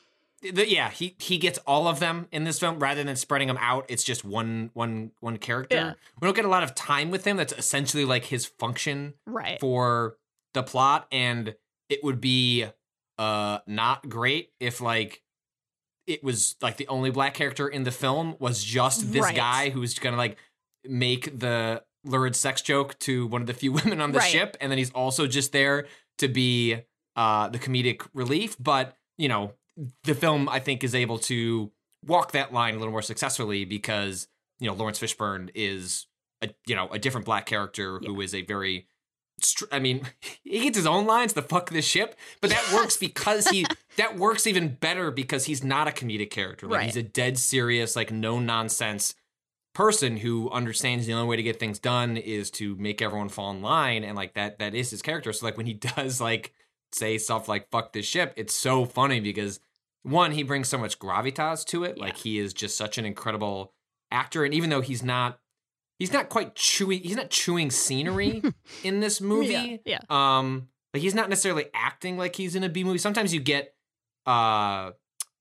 the, yeah, he he gets all of them in this film rather than spreading them out. It's just one one one character. Yeah. We don't get a lot of time with him. That's essentially like his function right for the plot and it would be uh not great if like it was like the only black character in the film was just this Right. guy was gonna like make the lurid sex joke to one of the few women on the Right. ship and then he's also just there to be uh the comedic relief but you know the film i think is able to walk that line a little more successfully because you know laurence fishburne is a you know a different black character who is a very I mean, he gets his own lines, the fuck this ship, but that works because he that works even better because he's not a comedic character. Like Right. he's a dead serious, like no nonsense person who understands the only way to get things done is to make everyone fall in line and like that that is his character. So like when he does like say stuff like fuck this ship, it's so funny because one, he brings so much gravitas to it. Yeah. Like he is just such an incredible actor and even though he's not he's not quite chewing he's not chewing scenery in this movie. yeah Um, like he's not necessarily acting like he's in a B movie. Sometimes you get, uh,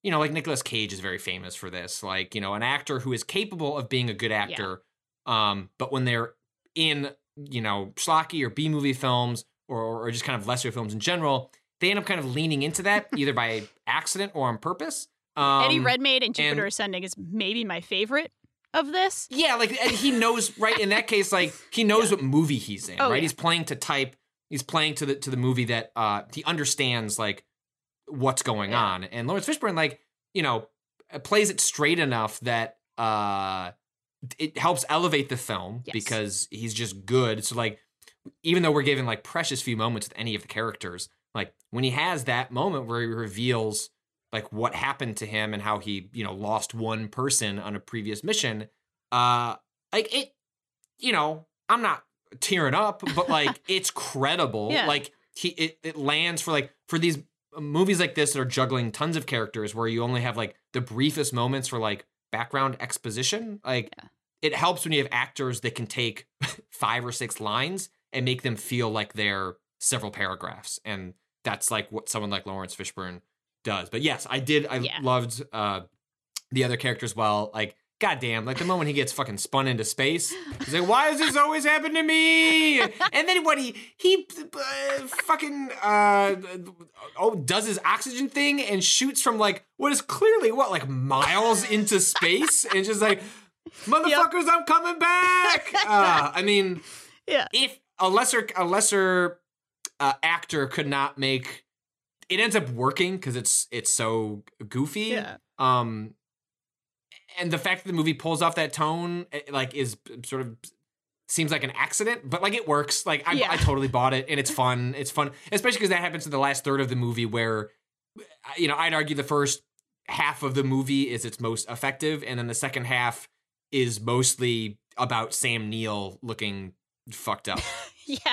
you know, like Nicolas Cage is very famous for this. Like you know, an actor who is capable of being a good actor, Um, but when they're in, you know, schlocky or B movie films or, or just kind of lesser films in general, they end up kind of leaning into that either by accident or on purpose. Um, Eddie Redmayne and Jupiter and- Ascending is maybe my favorite of this. Yeah, like and he knows right in that case, like he knows what movie he's in, Oh, right? yeah. He's playing to type. He's playing to the to the movie that uh he understands like what's going Yeah. on. And Laurence Fishburne, like you know, plays it straight enough that uh it helps elevate the film Yes. because he's just good. So like, even though we're given like precious few moments with any of the characters, like when he has that moment where he reveals like what happened to him and how he you know lost one person on a previous mission uh like it you know i'm not tearing up but like it's credible Yeah. like he it, it lands for like for these movies like this that are juggling tons of characters where you only have like the briefest moments for like background exposition like Yeah. it helps when you have actors that can take five or six lines and make them feel like they're several paragraphs and that's like what someone like laurence fishburne does. But yes i did i Yeah. loved uh the other characters well. Like goddamn like the moment he gets fucking spun into space he's like why does this always happen to me? And then what he he uh, fucking uh oh does his oxygen thing and shoots from like what is clearly what like miles into space and just like motherfuckers i'm coming back. Uh i mean Yeah. if a lesser a lesser uh, actor could not make it ends up working because it's it's so goofy Yeah. um and the fact that the movie pulls off that tone eh, like is sort of seems like an accident but like it works like i, Yeah. I totally bought it and it's fun it's fun especially because that happens in the last third of the movie where you know i'd argue the first half of the movie is its most effective and then the second half is mostly about sam neill looking fucked up Yeah,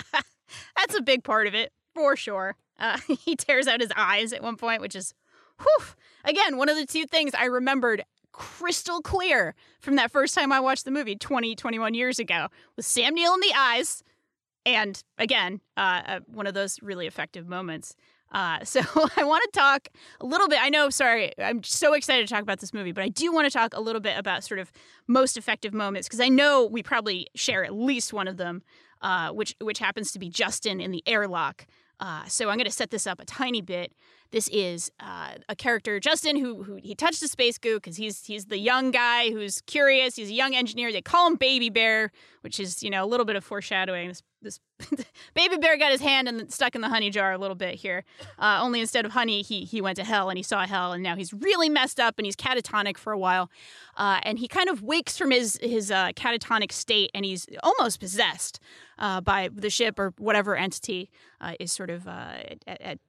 that's a big part of it for sure. Uh, he tears out his eyes at one point, which is, whew, again, one of the two things I remembered crystal clear from that first time I watched the movie 20, 21 years ago with Sam Neill in the eyes. And again, uh, uh, one of those really effective moments. Uh, so I want to talk a little bit. I know, sorry, I'm so excited to talk about this movie, but I do want to talk a little bit about sort of most effective moments because I know we probably share at least one of them uh, which which happens to be Justin in the airlock. Uh, so I'm going to set this up a tiny bit. This is uh, a character, Justin, who who he touched the space goo because he's he's the young guy who's curious. He's a young engineer. They call him Baby Bear, which is you know a little bit of foreshadowing. This this Baby Bear got his hand the, stuck in the honey jar a little bit here. Uh, only instead of honey, he he went to hell and he saw hell, and now he's really messed up and he's catatonic for a while. Uh, and he kind of wakes from his his uh, catatonic state and he's almost possessed uh, by the ship or whatever entity uh, is sort of uh, at, at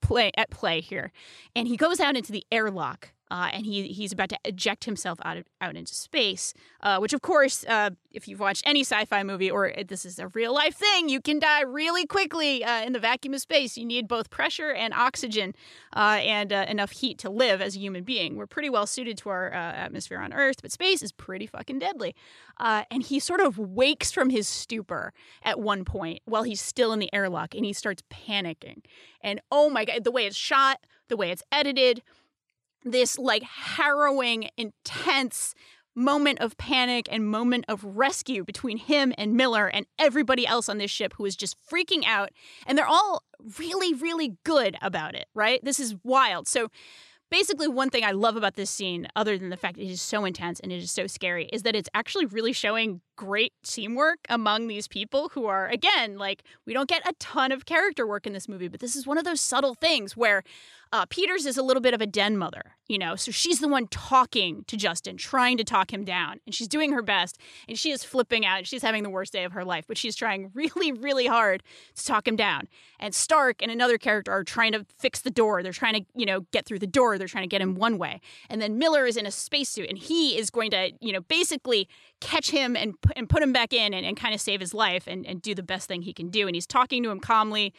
play at play here. And he goes out into the airlock. Uh, and he he's about to eject himself out of, out into space, uh, which of course, uh, if you've watched any sci-fi movie or this is a real life thing, you can die really quickly uh, in the vacuum of space. You need both pressure and oxygen uh, and uh, enough heat to live as a human being. We're pretty well suited to our atmosphere on Earth, but space is pretty fucking deadly. And he sort of wakes from his stupor at one point while he's still in the airlock, and he starts panicking. And oh my god, the way it's shot, the way it's edited, this like harrowing, intense moment of panic and moment of rescue between him and Miller and everybody else on this ship who is just freaking out. And they're all really, really good about it, right? This is wild. So basically one thing I love about this scene, other than the fact it is so intense and it is so scary, is that it's actually really showing great teamwork among these people who are again like we don't get a ton of character work in this movie, but this is one of those subtle things where uh, Peters is a little bit of a den mother, you know, so she's the one talking to Justin, trying to talk him down, and she's doing her best, and she is flipping out. She's having the worst day of her life, but she's trying really, really hard to talk him down. And Stark and another character are trying to fix the door. They're trying to, you know, get through the door. They're trying to get him one way, and then Miller is in a spacesuit, and he is going to, you know, basically catch him and and put him back in and, and kind of save his life and, and do the best thing he can do. And he's talking to him calmly.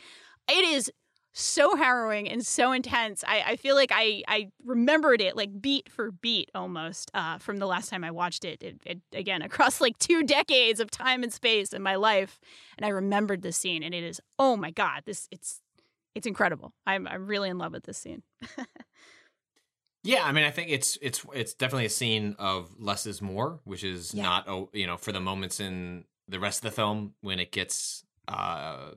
It is so harrowing and so intense. I, I feel like I, I remembered it like beat for beat almost uh, from the last time I watched it. It, it. Again, across like two decades of time and space in my life. And I remembered this scene and it is, oh my God, this it's it's incredible. I'm, I'm really in love with this scene. Yeah, I mean, I think it's it's it's definitely a scene of less is more, which is Yeah. not oh, you know for the moments in the rest of the film when it gets uh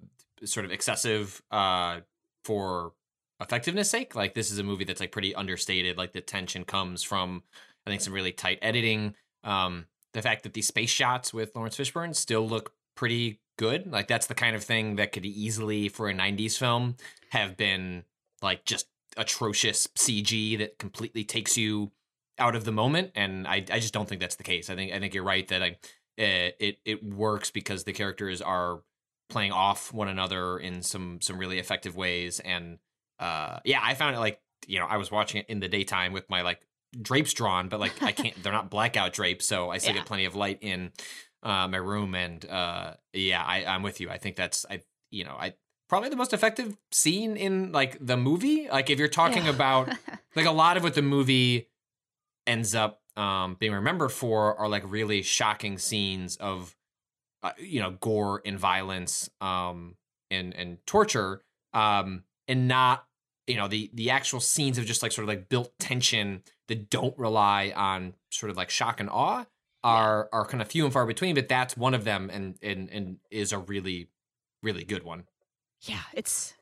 sort of excessive uh for effectiveness sake. Like this is a movie that's like pretty understated. Like the tension comes from I think some really tight editing. Um, the fact that these space shots with Laurence Fishburne still look pretty good. Like that's the kind of thing that could easily for a '90s film have been like just atrocious CG that completely takes you out of the moment. And I, I just don't think that's the case. I think I think you're right that I, uh, it it works because the characters are playing off one another in some some really effective ways. And uh, yeah, I found it like you know I was watching it in the daytime with my like drapes drawn, but like I can't. they're not blackout drapes, so I still Yeah. get plenty of light in uh, my room. And uh, yeah, I, I'm with you. I think that's I you know I probably the most effective scene in like the movie. Like if you're talking Yeah. about like a lot of what the movie ends up um, being remembered for are like really shocking scenes of uh, you know gore and violence um, and and torture um, and not you know the the actual scenes of just like sort of like built tension that don't rely on sort of like shock and awe are are kind of few and far between but that's one of them and and and is a really really good one. Yeah, it's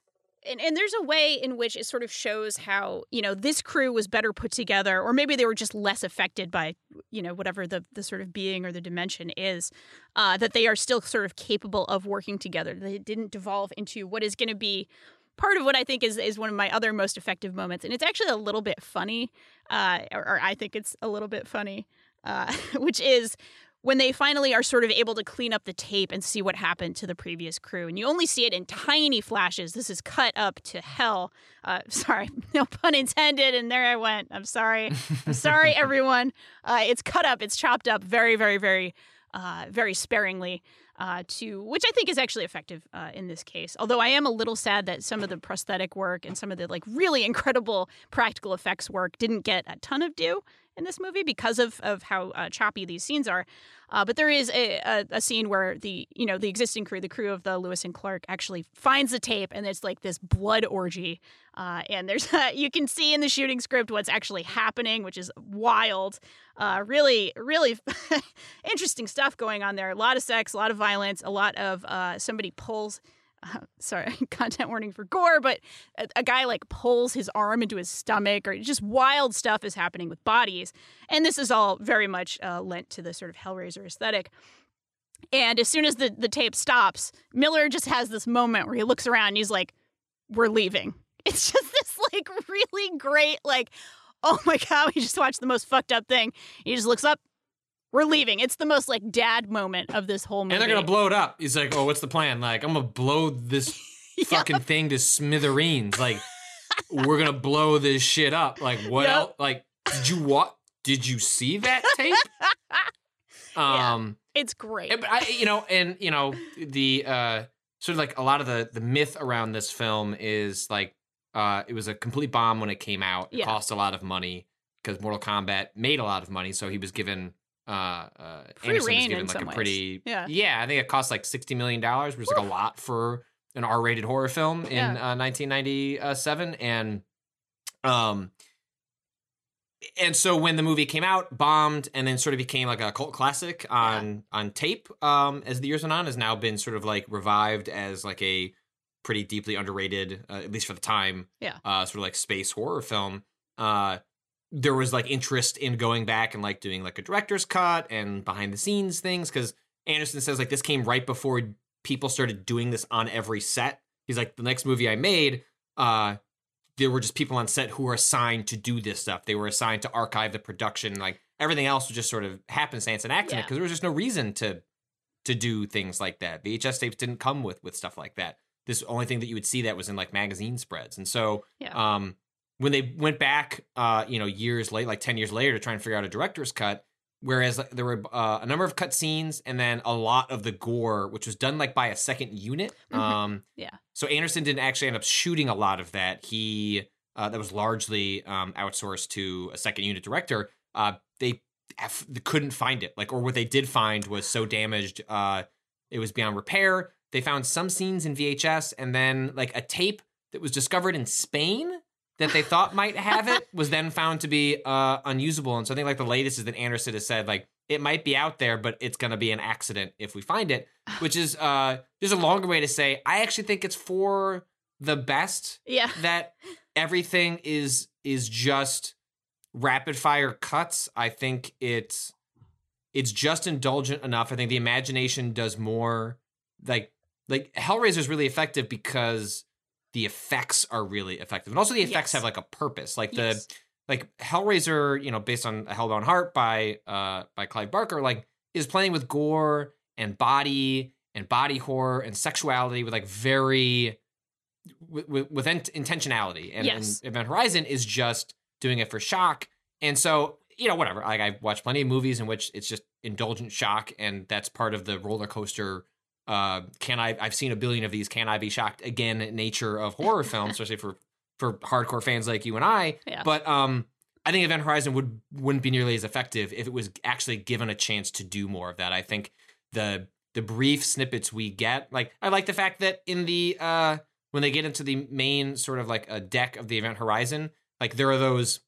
and, and there's a way in which it sort of shows how you know this crew was better put together, or maybe they were just less affected by you know whatever the the sort of being or the dimension is, uh, that they are still sort of capable of working together. They didn't devolve into what is going to be part of what I think is is one of my other most effective moments, and it's actually a little bit funny, uh, or, or I think it's a little bit funny, uh, which is when they finally are sort of able to clean up the tape and see what happened to the previous crew. And you only see it in tiny flashes. This is cut up to hell. Uh, sorry, no pun intended. And there I went. I'm sorry. I'm sorry, everyone. Uh, it's cut up, it's chopped up very, very, very, uh, very sparingly. Uh, to which I think is actually effective uh, in this case. Although I am a little sad that some of the prosthetic work and some of the like really incredible practical effects work didn't get a ton of due in this movie because of of how uh, choppy these scenes are. Uh, but there is a, a, a scene where the you know the existing crew, the crew of the Lewis and Clark, actually finds the tape, and it's like this blood orgy. Uh, and there's you can see in the shooting script what's actually happening, which is wild. Uh, really, really interesting stuff going on there. A lot of sex, a lot of violence, a lot of uh, somebody pulls. Sorry, content warning for gore, but a, a guy like pulls his arm into his stomach, or just wild stuff is happening with bodies. And this is all very much uh, lent to the sort of Hellraiser aesthetic. And as soon as the, the tape stops, Miller just has this moment where he looks around and he's like, We're leaving. It's just this like really great, like, oh my God, we just watched the most fucked up thing. He just looks up, we're leaving. It's the most like dad moment of this whole movie. and they're gonna blow it up he's like oh what's the plan like i'm gonna blow this fucking thing to smithereens like we're gonna blow this shit up like what Yep. else like did you what did you see that tape Yeah. um It's great. But I, you know, and you know, the uh, sort of like a lot of the the myth around this film is like uh, it was a complete bomb when it came out. It Yeah. cost a lot of money because Mortal Kombat made a lot of money, so he was given. Uh, uh, Free Anderson was given like a ways. pretty, Yeah. yeah. I think it cost like sixty million dollars, which is like a lot for an R-rated horror film in Yeah. uh, 1997, and um, and so when the movie came out, bombed, and then sort of became like a cult classic on on tape. Um, as the years went on, has now been sort of like revived as like a pretty deeply underrated, uh, at least for the time. Yeah. Uh, sort of like space horror film. Uh, there was like interest in going back and like doing like a director's cut and behind the scenes things because Anderson says like this came right before people started doing this on every set. He's like the next movie I made. Uh, there were just people on set who were assigned to do this stuff. They were assigned to archive the production. Like everything else was just sort of happenstance and accident Yeah. because there was just no reason to to do things like that. VHS tapes didn't come with with stuff like that. This only thing that you would see that was in like magazine spreads. And so Yeah. um when they went back uh you know years late like 10 years later to try and figure out a director's cut whereas like, there were uh, a number of cut scenes and then a lot of the gore which was done like by a second unit Mhm. um Yeah. so Anderson didn't actually end up shooting a lot of that. He uh, that was largely um, outsourced to a second unit director. Uh, they f- couldn't find it, like, or what they did find was so damaged, uh, it was beyond repair. They found some scenes in VHS, and then like a tape that was discovered in Spain that they thought might have it was then found to be uh, unusable. And so I think like the latest is that Anderson has said like it might be out there, but it's going to be an accident if we find it, which is uh, just a longer way to say I actually think it's for the best Yeah. that everything is is just rapid fire cuts. I think it's it's just indulgent enough. I think the imagination does more. Like like Hellraiser is really effective because the effects are really effective, and also the effects Yes. have like a purpose. Like the Yes. like Hellraiser, you know, based on A Hellbound Heart by uh by Clive Barker, like is playing with gore and body and body horror and sexuality with like very with, with, with intentionality. And, Yes. and Event Horizon is just doing it for shock. And so, you know, whatever. Like I've watched plenty of movies in which it's just indulgent shock, and that's part of the roller coaster. Uh, can I? I've seen a billion of these. Can I be shocked again? Nature of horror films, especially for for hardcore fans like you and I. Yeah. But um, I think Event Horizon would wouldn't be nearly as effective if it was actually given a chance to do more of that. I think the the brief snippets we get, like I like the fact that in the uh when they get into the main sort of like a deck of the Event Horizon, like there are those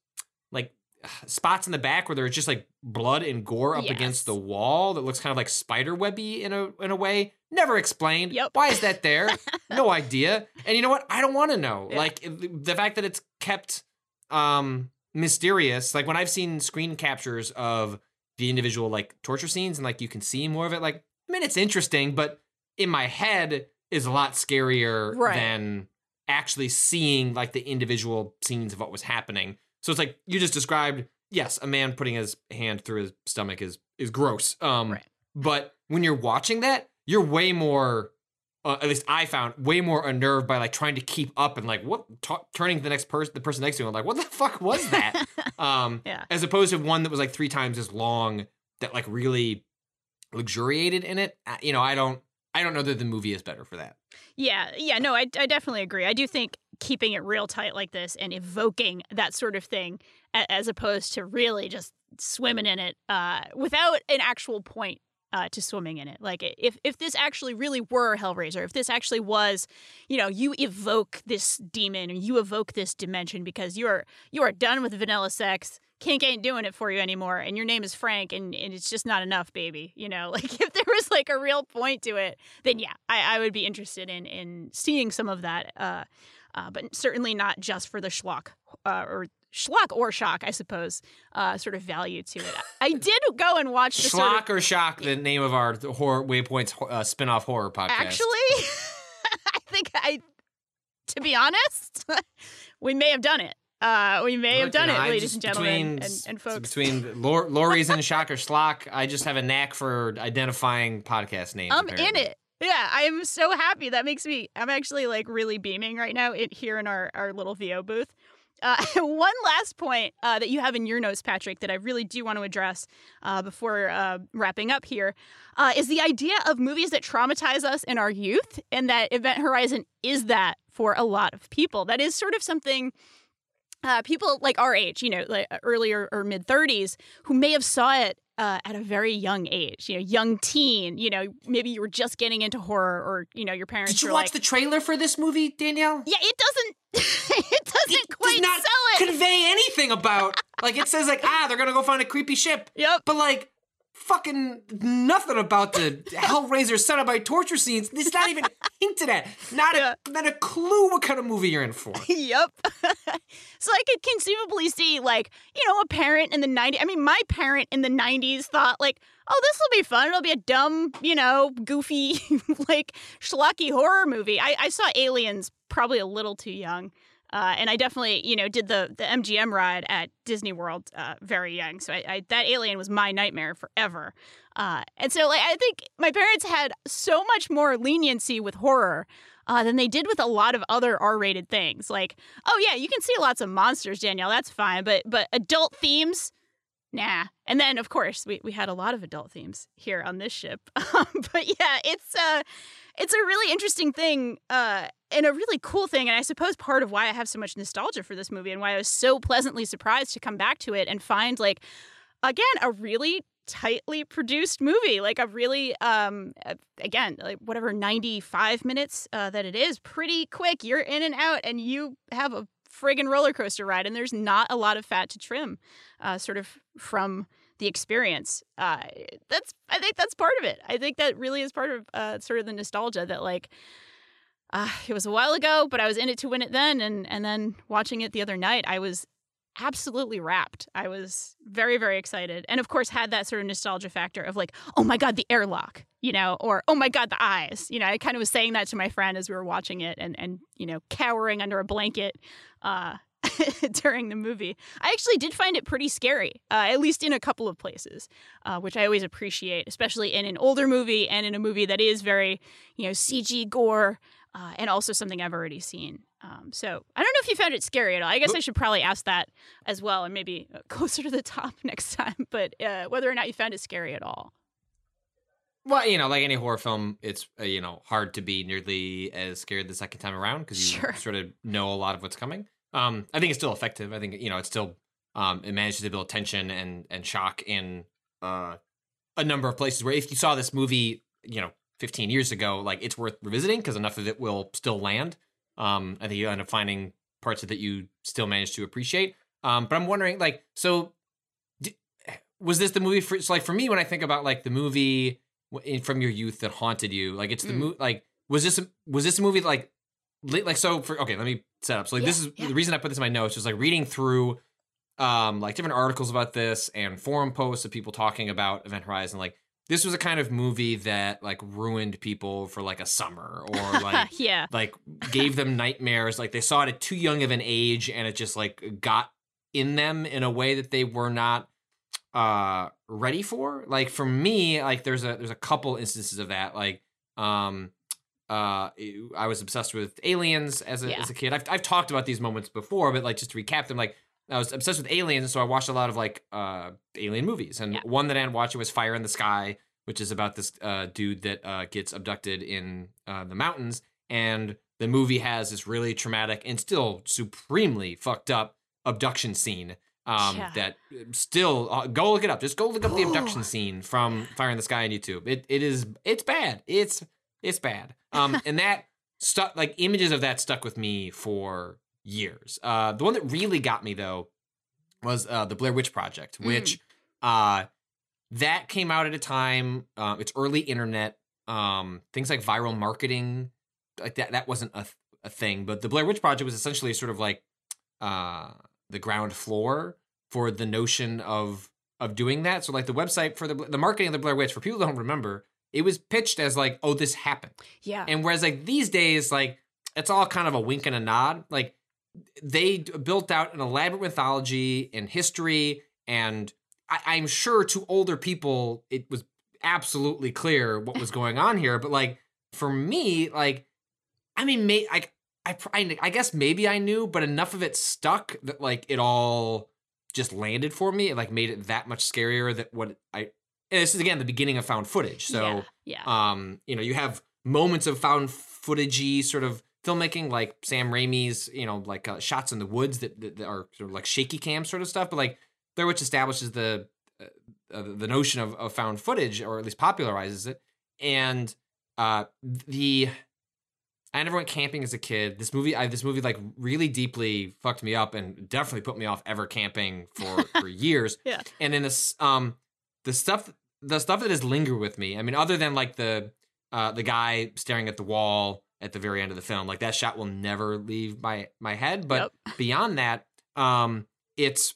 spots in the back where there's just like blood and gore up Yes. against the wall that looks kind of like spider webby in a in a way. Never explained. Yep. Why is that there? no idea. And you know what? I don't want to know. Yeah. Like the fact that it's kept um mysterious. Like when I've seen screen captures of the individual like torture scenes and like you can see more of it. Like I mean, it's interesting, but in my head is a lot scarier Right. than actually seeing like the individual scenes of what was happening. So it's like you just described. Yes, a man putting his hand through his stomach is is gross. Um, Right. but when you're watching that, you're way more. Uh, at least I found way more unnerved by like trying to keep up and like what t- turning to the next person, the person next to you, and like what the fuck was that? um, Yeah. as opposed to one that was like three times as long that like really luxuriated in it. Uh, You know, I don't, I don't know that the movie is better for that. Yeah, yeah, no, I, I definitely agree. I do think keeping it real tight like this and evoking that sort of thing, as opposed to really just swimming in it uh, without an actual point uh, to swimming in it. Like if if this actually really were Hellraiser, if this actually was, you know, you evoke this demon and you evoke this dimension because you are you are done with vanilla sex. Kink ain't doing it for you anymore, and your name is Frank, and, and it's just not enough, baby. You know, like if there was like a real point to it, then yeah, I, I would be interested in in seeing some of that. Uh, uh, but certainly not just for the schlock uh, or schlock or shock, I suppose. Uh, sort of value to it. I did go and watch the sort of- Schlock or Shock, the name of our horror Waypoints uh, spin-off horror podcast. Actually, I think I, to be honest, we may have done it. Uh, we may have done you know, it, I ladies and gentlemen, between, and, and folks. Between Lor- Lori's and Shock or Schlock, I just have a knack for identifying podcast names. I'm in it. Yeah, I'm so happy. That makes me. I'm actually like really beaming right now in, here in our our little VO booth. Uh, one last point uh, that you have in your notes, Patrick, that I really do want to address uh, before uh, wrapping up here, uh, is the idea of movies that traumatize us in our youth, and that Event Horizon is that for a lot of people. That is sort of something uh, people like our age, you know, like earlier or mid 30s, who may have saw it uh, at a very young age, you know, young teen, you know, maybe you were just getting into horror or, you know, your parents Did you watch like, the trailer for this movie, Danielle? yeah, it doesn't, it doesn't It quite does not sell it. convey anything about like it says like ah they're gonna go find a creepy ship Yep. but like fucking nothing about the hellraiser set up by torture scenes it's not even hinted at not Yeah. a not a clue what kind of movie you're in for yep. so I could conceivably see, like, you know, a parent in the 90s. I mean, my parent in the 90s thought, like, oh, this will be fun. It'll be a dumb, you know, goofy, like, schlocky horror movie. I, I saw Aliens probably a little too young. Uh, and I definitely, you know, did the the MGM ride at Disney World uh, very young. So I, I, that alien was my nightmare forever. Uh, and so, like, I think my parents had so much more leniency with horror uh, than they did with a lot of other R-rated things. Like, oh yeah, you can see lots of monsters, Danielle. That's fine, but but adult themes, nah. And then of course we, we had a lot of adult themes here on this ship. Um, but yeah, it's uh it's a really interesting thing uh, and a really cool thing. And I suppose part of why I have so much nostalgia for this movie and why I was so pleasantly surprised to come back to it and find like again a really tightly produced movie like a really um again like whatever 95 minutes uh, that it is pretty quick you're in and out and you have a friggin' roller coaster ride, and there's not a lot of fat to trim, uh, sort of from the experience. Uh, that's I think that's part of it. I think that really is part of uh, sort of the nostalgia that like. Uh, it was a while ago, but I was in it to win it then, and and then watching it the other night, I was absolutely wrapped. I was very, very excited. And of course, had that sort of nostalgia factor of like, oh my God, the airlock, you know, or oh my God, the eyes. You know, I kind of was saying that to my friend as we were watching it and, and you know, cowering under a blanket uh, during the movie. I actually did find it pretty scary, uh, at least in a couple of places, uh, which I always appreciate, especially in an older movie and in a movie that is very, you know, CG gore uh, and also something I've already seen. Um, so I don't know if you found it scary at all. I guess I should probably ask that as well, and maybe uh, closer to the top next time. But uh, whether or not you found it scary at all. Well, you know, like any horror film, it's uh, you know hard to be nearly as scared the second time around because you Sure. sort of know a lot of what's coming. Um, I think it's still effective. I think you know it's still um, it manages to build tension and and shock in uh, a number of places where if you saw this movie, you know, 15 years ago, like it's worth revisiting because enough of it will still land. Um, I think you end up finding parts of that you still manage to appreciate. Um, but I'm wondering, like, so d- was this the movie for? So, like, for me, when I think about like the movie in- from your youth that haunted you, like, it's the Mm. movie. Like, was this a, was this a movie that, like, li- like so? For okay, let me set up. So, like, this is yeah. the reason I put this in my notes. Was like reading through, um, like different articles about this and forum posts of people talking about Event Horizon, like. This was a kind of movie that like ruined people for like a summer or like yeah. like gave them nightmares like they saw it at too young of an age and it just like got in them in a way that they were not uh ready for like for me like there's a there's a couple instances of that like um uh i was obsessed with aliens as a, Yeah. as a kid I've, I've talked about these moments before but like just to recap them like i was obsessed with aliens so i watched a lot of like uh alien movies and Yeah. one that i watched was fire in the sky which is about this uh dude that uh gets abducted in uh the mountains and the movie has this really traumatic and still supremely fucked up abduction scene um, Yeah. that still uh, go look it up. Just go look up the abduction scene from Fire in the Sky on YouTube. It it is it's bad. It's it's bad. Um, and that stuck like images of that stuck with me for years. Uh, the one that really got me though was uh, the Blair Witch Project, which uh, that came out at a time. Uh, it's early internet. Um, things like viral marketing, like that. That wasn't a a thing. But the Blair Witch Project was essentially sort of like uh, the ground floor for the notion of of doing that. So like the website for the the marketing of the Blair Witch for people who don't remember, it was pitched as like, oh, this happened. Yeah. And whereas like these days, like it's all kind of a wink and a nod. Like they d- built out an elaborate mythology and history, and I, I'm sure to older people it was absolutely clear what was going on here. But like for me, like I mean, may like I, I I guess maybe I knew, but enough of it stuck that like it all just landed for me. It like made it that much scarier that what I. This is again the beginning of found footage, so yeah. yeah. um, you know, you have moments of found footagey sort of filmmaking, like Sam Raimi's, you know, like uh, shots in the woods that, that, are sort of like shaky cam sort of stuff. But like Blair Witch establishes the uh, uh, the notion of, of found footage, or at least popularizes it. And uh, the I never went camping as a kid. This movie, I this movie like really deeply fucked me up and definitely put me off ever camping for for years. Yeah. And then this um the stuff the stuff that has lingered with me. I mean, other than like the uh the guy staring at the wall at the very end of the film, like that shot will never leave my my head. But beyond that, um, it's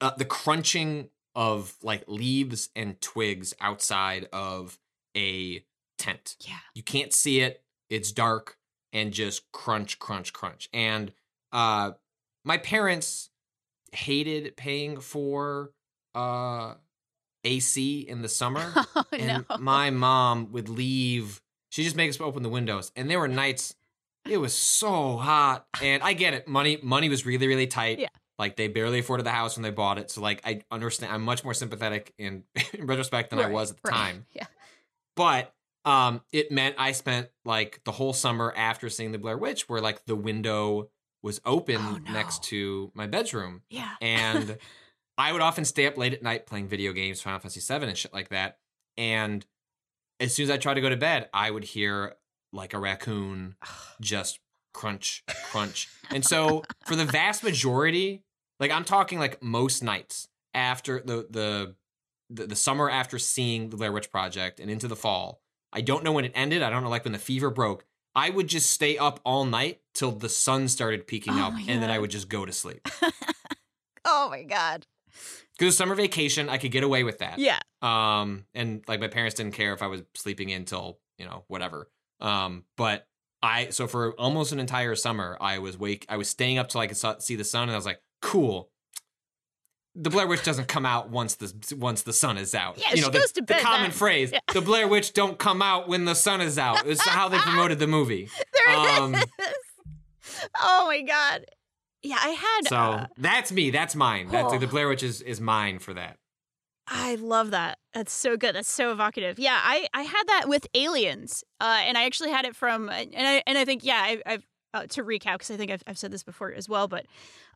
uh, the crunching of like leaves and twigs outside of a tent. Yeah. You can't see it. It's dark and just crunch, crunch, crunch. And uh my parents hated paying for uh AC in the summer. Oh, and no. my mom would leave. She just make us open the windows. And there were nights it was so hot. And I get it. Money money was really, really tight. Yeah. Like they barely afforded the house when they bought it. So like I understand I'm much more sympathetic in, in retrospect than I was at the right. time Yeah. but um it meant i spent like the whole summer after seeing the blair witch where like the window was open Oh, no. next to my bedroom Yeah. and i would often stay up late at night playing video games final fantasy 7 and shit like that and as soon as i tried to go to bed i would hear like a raccoon just crunch, crunch. and so for the vast majority, like I'm talking like most nights after the the the, the summer after seeing the Blair Witch Project and into the fall, I don't know when it ended. I don't know like when the fever broke. I would just stay up all night till the sun started peeking Oh up, and then I would just go to sleep. oh my god. Because summer vacation, I could get away with that. Yeah. Um, and like my parents didn't care if I was sleeping in till you know whatever. Um, but I so for almost an entire summer, I was wake. I was staying up till I could see the sun, and I was like, cool. The Blair Witch doesn't come out once the once the sun is out. Yeah, you she know the, the common phrase: Yeah. "The Blair Witch don't come out when the sun is out." It's how they promoted the movie. There it Um, is. Oh my god. Yeah, I had. So uh, that's me. That's mine. That's Oh. the Blair Witch is, is mine for that. I love that. That's so good. That's so evocative. Yeah, I, I had that with Aliens, uh, and I actually had it from, and I and I think yeah, I, I've uh, to recap because I think I've, I've said this before as well, but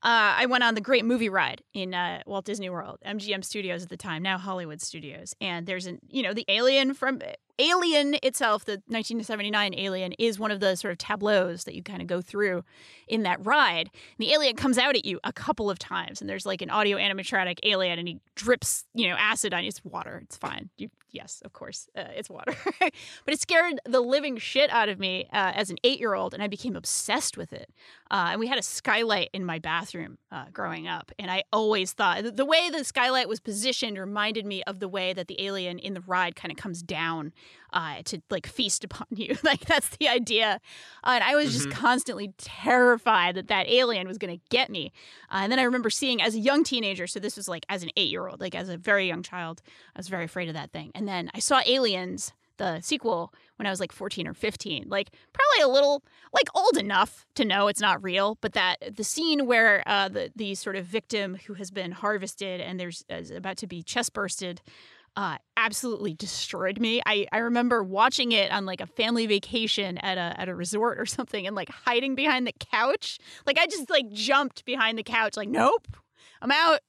uh, I went on the Great Movie Ride in uh, Walt Disney World, MGM Studios at the time, now Hollywood Studios, and there's an you know the Alien from Alien itself, the 1979 Alien, is one of the sort of tableaus that you kind of go through in that ride. And the alien comes out at you a couple of times, and there's like an audio animatronic alien, and he drips, you know, acid on you. It's water. It's fine. You, yes, of course, uh, it's water. but it scared the living shit out of me uh, as an eight year old, and I became obsessed with it. Uh, and we had a skylight in my bathroom uh, growing up, and I always thought the way the skylight was positioned reminded me of the way that the alien in the ride kind of comes down uh, to like feast upon you. like that's the idea. Uh, and I was just constantly terrified that that alien was going to get me. Uh, and then I remember seeing as a young teenager, so this was like as an eight year old, like as a very young child, I was very afraid of that thing. And then I saw Aliens, the sequel, when I was like 14 or 15, like probably a little, like old enough to know it's not real, but that the scene where uh, the, the sort of victim who has been harvested and there's is about to be chest bursted uh, absolutely destroyed me. I, I remember watching it on like a family vacation at a at a resort or something and like hiding behind the couch. Like I just like jumped behind the couch, like, nope, I'm out.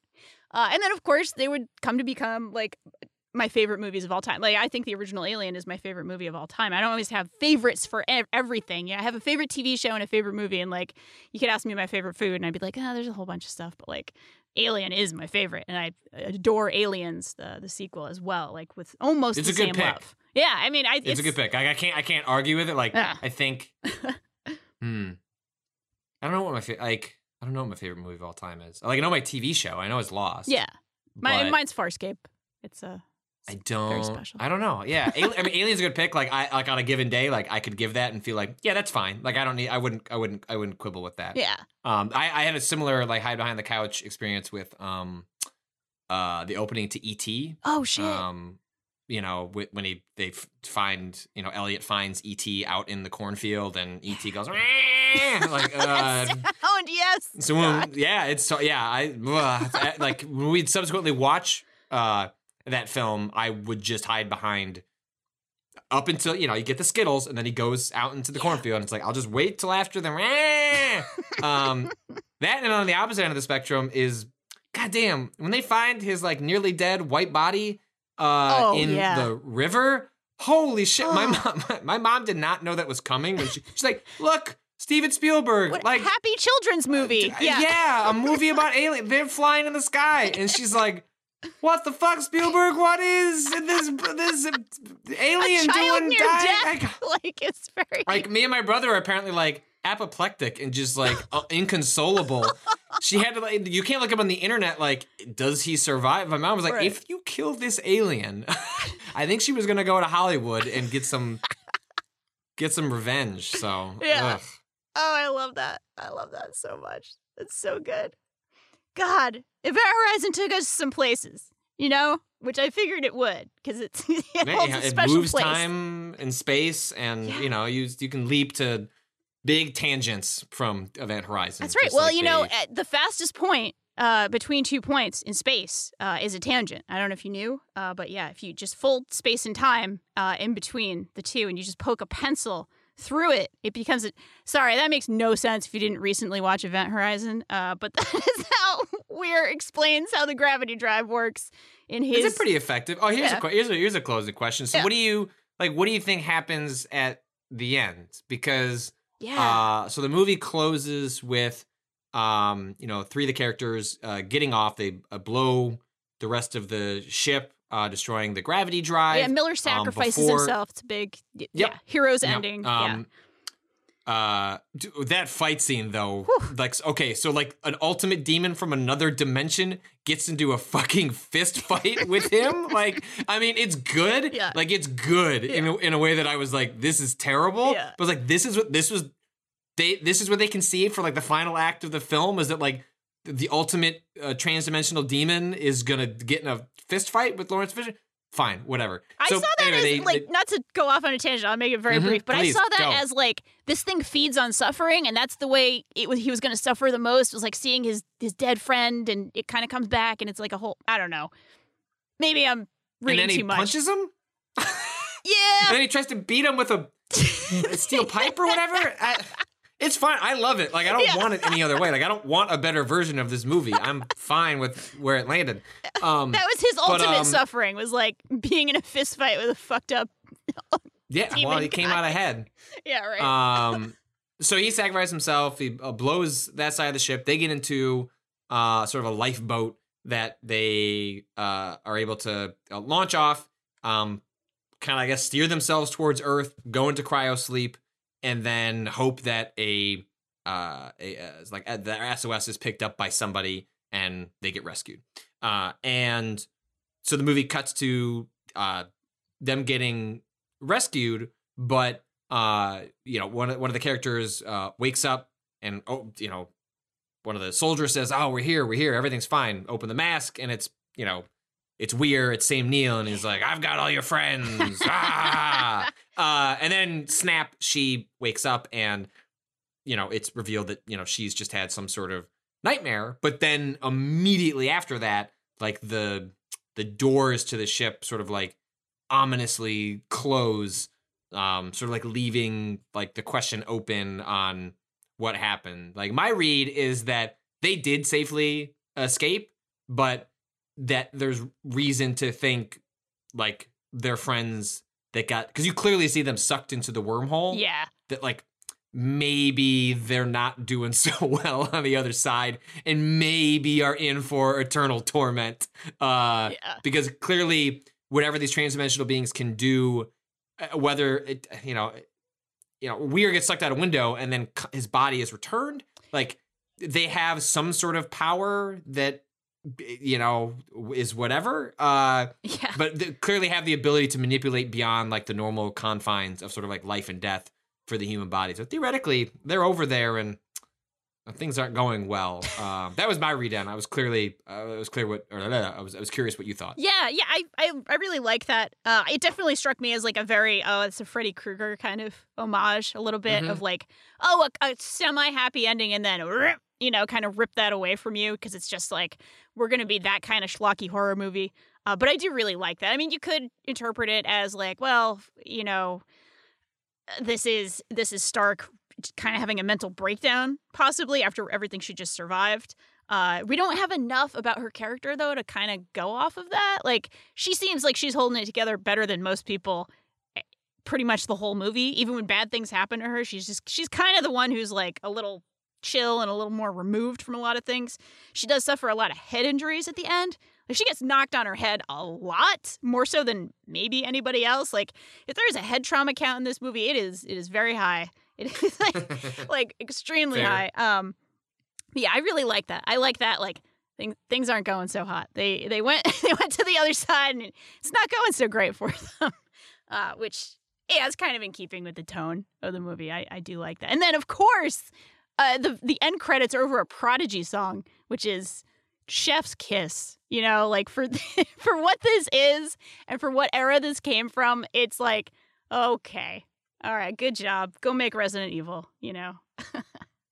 Uh, and then of course they would come to become like my favorite movies of all time. Like I think the original Alien is my favorite movie of all time. I don't always have favorites for ev- everything. Yeah, I have a favorite TV show and a favorite movie, and like you could ask me my favorite food, and I'd be like, ah, there's a whole bunch of stuff, but like Alien is my favorite, and I adore Aliens, the the sequel as well. Like with almost It's the a good same pick. love. Yeah, I mean, I, It's, a good pick. I, I can't I can't argue with it. Like Yeah. I think, hmm, I don't know what my fa- like. I don't know what my favorite movie of all time is. Like I know my TV show. I know it's Lost. Yeah, my, but mine's Farscape. It's a I don't. special. I don't know. Yeah, Ali- I mean, Alien's a good pick. Like I like on a given day, like I could give that and feel like, yeah, that's fine. Like I don't need. I wouldn't. I wouldn't. I wouldn't quibble with that. yeah. Um, I, I had a similar like hide behind the couch experience with um, uh, the opening to ET. Oh shit. Um, you know, wh- when he they f- find you know Elliot finds ET out in the cornfield and ET goes like uh, Sound yes. so when, yeah, it's so yeah. I ugh, like we'd subsequently watch uh that film, I would just hide behind up until you know you get the Skittles, and then he goes out into the cornfield, and it's like I'll just wait till after the. um, that and on the opposite end of the spectrum is, goddamn, when they find his like nearly dead white body uh Oh, in yeah. the river. Holy shit! My Oh. mom, my, my mom did not know that was coming. When she, she's like, "Look, Steven Spielberg, What like happy children's movie. Yeah. yeah, a movie about alien. They're flying in the sky, and she's like, "What the fuck, Spielberg? What is this? This alien a child doing? near dying?" death. Like it's very Like me and my brother are apparently like apoplectic and just like uh, inconsolable. She had to like, you can't look up on the internet like, does he survive? My mom was like, Right. if you kill this alien, I think she was gonna go to Hollywood and get some, get some revenge. So Yeah. ugh. Oh, I love that. I love that so much. It's so good. God, Event Horizon took us some places, you know, which I figured it would because it's it Yeah, holds a it special moves place. time and space, and Yeah. you know, you you can leap to big tangents from Event Horizon. That's right. Well, like you know, they- at the fastest point uh, between two points in space uh, is a tangent. I don't know if you knew, uh, but yeah, if you just fold space and time uh, in between the two and you just poke a pencil through it, it becomes a. Sorry, that makes no sense if you didn't recently watch Event Horizon, uh, but that is how Weir explains how the gravity drive works in his. is it pretty effective? Oh, here's Yeah. a here's a here's a closing question. So, Yeah. what do you like? What do you think happens at the end? Because Yeah. Uh, so the movie closes with, um, you know, three of the characters uh, getting off. They uh, blow the rest of the ship, uh, destroying the gravity drive. yeah, Miller sacrifices before- himself. It's a big, Yep. yeah, hero's Yep. ending. yeah. Um, Uh, that fight scene though, Whew. like okay, so like an ultimate demon from another dimension gets into a fucking fist fight with him. like, I mean, it's good. Yeah. Like it's good in a, in a way that I was like, this is terrible. Yeah. But like, this is what this was. They this is what they conceived for like the final act of the film is that like the ultimate uh, transdimensional demon is gonna get in a fist fight with Laurence Fishburne. Fine, whatever. I So, saw that anyway, as they- like they- not to go off on a tangent. I'll make it very Mhm, brief, but please, I saw that go. as like this thing feeds on suffering, and that's the way it was. He was going to suffer the most was like seeing his his dead friend, and it kind of comes back, and it's like a whole. I don't know. Maybe I'm and reading too much. punches him. yeah, And then he tries to beat him with a, a steel pipe or whatever. I, it's fine. I love it. Like I don't Yeah. want it any other way. Like I don't want a better version of this movie. I'm fine with where it landed. Um, that was his but, ultimate um, suffering. Was like being in a fist fight with a fucked up. yeah. Well, he came out ahead. Yeah, right. Um, so he sacrificed himself. He uh, blows that side of the ship. They get into uh, sort of a lifeboat that they uh, are able to uh, launch off. Um, kind of, I guess, steer themselves towards Earth, go into cryo sleep, and then hope that a uh, a, uh, like uh, the SOS is picked up by somebody and they get rescued. Uh, and so the movie cuts to uh, them getting rescued, but uh, you know, one of, one of the characters uh, wakes up and oh, you know, one of the soldiers says, "Oh, we're here, we're here, everything's fine." Open the mask, and it's you know, it's Weir, it's Sam Neill and he's like, "I've got all your friends." ah! Uh, and then snap, she wakes up, and you know, it's revealed that you know she's just had some sort of nightmare. But then immediately after that, like the the doors to the ship sort of like ominously close um sort of like leaving like the question open on what happened like my read is that they did safely escape but that there's reason to think like their friends that got because you clearly see them sucked into the wormhole. Yeah, that like maybe they're not doing so well on the other side and maybe are in for eternal torment. Uh yeah. because clearly whatever these transdimensional beings can do uh, whether it you know you know weir gets sucked out a window and then his body is returned. Like they have some sort of power that you know is whatever uh Yeah. but they clearly have the ability to manipulate beyond like the normal confines of sort of like life and death for the human body so theoretically they're over there and things aren't going well um that was my read i was clearly uh, it was clear what or uh, i was i was curious what you thought Yeah, yeah, I, I, I really like that. Uh, it definitely struck me as like a very, oh, it's a Freddy Krueger kind of homage, a little bit Mhm. of like, oh, a, a semi happy ending, and then, you know, kind of rip that away from you because it's just like we're gonna be that kind of schlocky horror movie. Uh, but I do really like that. I mean, you could interpret it as like, well, you know, this is this is Stark kind of having a mental breakdown, possibly after everything she just survived. Uh, we don't have enough about her character though to kind of go off of that. Like she seems like she's holding it together better than most people. eh, Pretty much the whole movie, even when bad things happen to her, she's just she's kind of the one who's like a little chill and a little more removed from a lot of things. She does suffer a lot of head injuries at the end. Like she gets knocked on her head a lot, more so than maybe anybody else. Like if there is a head trauma count in this movie, it is it is very high. It is like like extremely Fair. high. Um, yeah, I really like that. I like that. Like things things aren't going so hot. They they went they went to the other side, and it's not going so great for them. Uh, which yeah, it's kind of in keeping with the tone of the movie. I, I do like that. And then of course, uh, the the end credits are over a Prodigy song, which is Chef's Kiss. You know, like for for what this is and for what era this came from, it's like okay, all right, good job. Go make Resident Evil. You know.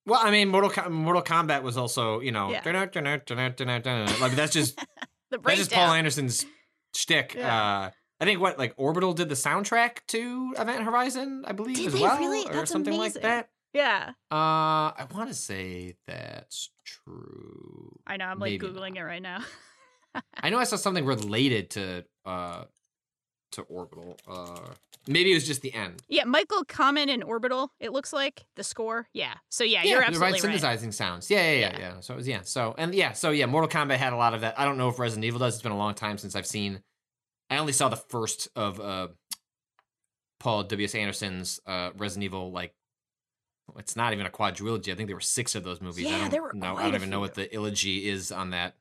Well, I mean, Mortal Com- Mortal Kombat was also, you know, Yeah. like that's just The that's just Paul Anderson's shtick. Yeah. Uh, I think what like Orbital did the soundtrack to Event Horizon, I believe, Did as they well, really? or That's something amazing. like that. Yeah, Uh, I want to say that's true. I know. I'm like Maybe googling it right now. I know I saw something related to uh to Orbital. Uh, maybe it was just the end. Yeah, Michael Kamen in Orbital. It looks like the score. Yeah. So yeah, you're absolutely right synthesizing sounds. Yeah, yeah, yeah, Yeah. yeah, So it was yeah. So and yeah, so yeah, Mortal Kombat had a lot of that. I don't know if Resident Evil does. It's been a long time since I've seen. I only saw the first of uh, Paul W. S. Anderson's uh, Resident Evil. Like, it's not even a quadrilogy. I think there were six of those movies. I Yeah, don't there were know. I don't even know what the illogy is on that.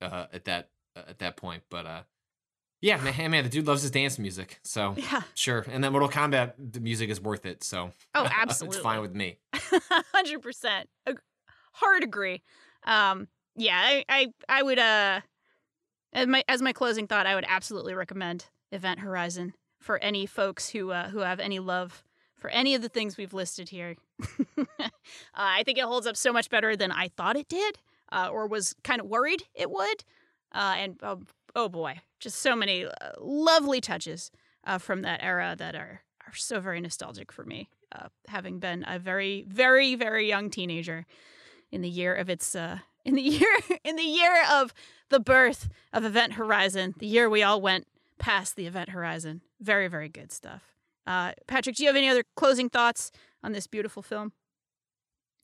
Uh, at that uh, at that point, but uh, yeah, man, man, the dude loves his dance music. So Yeah. sure, and then Mortal Kombat, the music is worth it. So Oh, absolutely. it's fine with me. Hundred percent. Hard agree. Um, yeah, I, I, I would. Uh, as my as my closing thought, I would absolutely recommend Event Horizon for any folks who uh, who have any love for any of the things we've listed here. uh, I think it holds up so much better than I thought it did, uh, or was kind of worried it would. Uh, and oh, oh boy, just so many uh, lovely touches uh, from that era that are are so very nostalgic for me. Uh, having been a very, very, very young teenager in the year of its in the year in the year of the birth of Event Horizon, the year we all went past the Event Horizon. Very, very good stuff. Uh, Patrick, do you have any other closing thoughts on this beautiful film?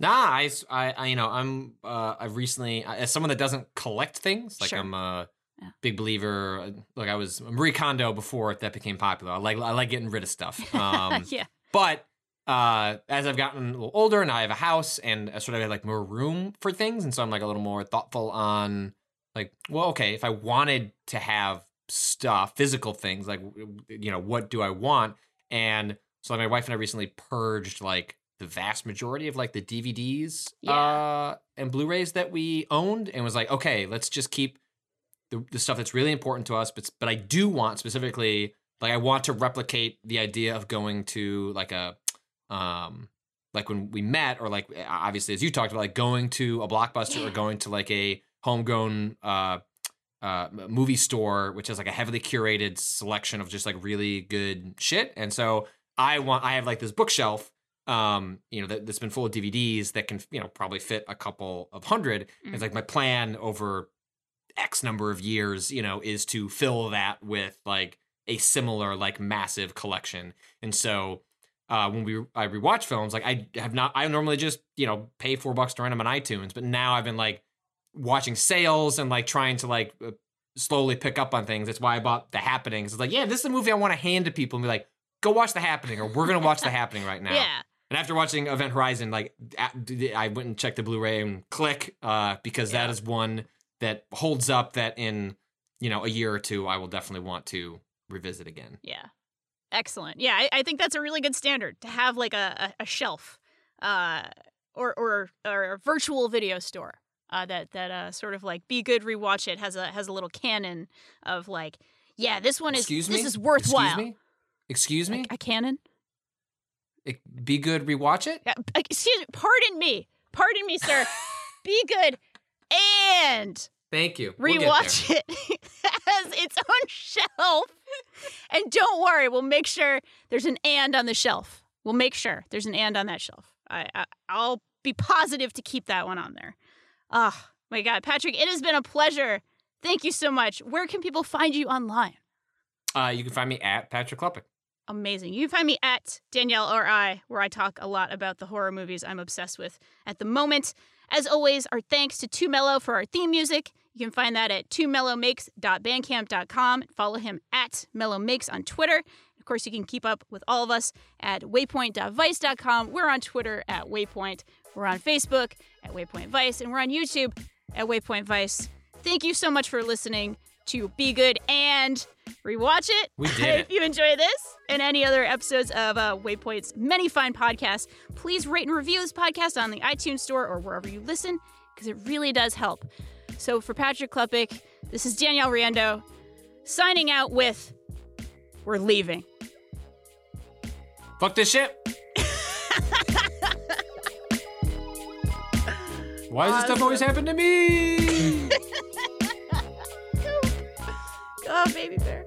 Nah, I, I, you know, I'm, uh, I've recently, as someone that doesn't collect things, like Sure. I'm a Yeah. big believer. uh, Like I was Marie Kondo before that became popular. I like, I like getting rid of stuff. Um, yeah, but uh, as I've gotten a little older and I have a house and I sort of have like more room for things, and so I'm like a little more thoughtful on, like, well, okay, if I wanted to have stuff, physical things, like, you know, what do I want? And so like, my wife and I recently purged like the vast majority of like the DVDs Yeah. uh, and Blu-rays that we owned, and was like, okay, let's just keep the, the stuff that's really important to us. But but I do want specifically, like, I want to replicate the idea of going to like a, um, like when we met, or like obviously as you talked about, like going to a blockbuster or going to like a homegrown uh uh, movie store, which has like a heavily curated selection of just like really good shit. And so I want, I have like this bookshelf, um, you know, that, that's been full of DVDs that can, you know, probably fit a couple of 100 It's like my plan over X number of years, you know, is to fill that with like a similar, like massive collection. And so, uh, when we I rewatch films, like I have not, I normally just you know pay four bucks to rent them on iTunes, but now I've been like watching sales and like trying to like uh, slowly pick up on things. That's why I bought The Happening. 'Cause It's like, yeah, this is a movie I want to hand to people and be like, go watch The Happening, or we're gonna watch The Happening right now. yeah, And after watching Event Horizon, like I went and checked the Blu-ray and click uh, because that Yeah. is one that holds up. That in you know a year or two, I will definitely want to revisit again. yeah. Excellent. Yeah, I, I think that's a really good standard to have like a, a, a shelf, uh, or or or a virtual video store. Uh, that that uh, sort of like be good, rewatch it has a has a little canon of like, yeah, this one is Excuse me. this is worthwhile. Excuse me. Excuse me. A, a canon. It- Be good. Rewatch it. Yeah, excuse me. Pardon me. Pardon me, sir. be good and Thank you. We'll rewatch it as its own shelf. And don't worry, we'll make sure there's an and on the shelf. We'll make sure there's an and on that shelf. I, I I'll be positive to keep that one on there. Oh my God, Patrick, it has been a pleasure. Thank you so much. Where can people find you online? Uh, you can find me at Patrick Klepek. Amazing. You can find me at Danielle or I, where I talk a lot about the horror movies I'm obsessed with at the moment. As always, our thanks to Too Mellow for our theme music. You can find that at twomellowmakes.bandcamp.com. Follow him at mellowmakes on Twitter. Of course, you can keep up with all of us at waypoint.vice.com. We're on Twitter at Waypoint. We're on Facebook at Waypoint Vice, and we're on YouTube at Waypoint Vice. Thank you so much for listening to Be Good and Rewatch It. We did if you enjoy this and any other episodes of uh, Waypoint's many fine podcasts, please rate and review this podcast on the iTunes Store or wherever you listen, because it really does help. So for Patrick Klepek, this is Danielle Riendeau signing out with We're Leaving. Fuck this shit. Why does this stuff always happen to me? Oh, baby bear.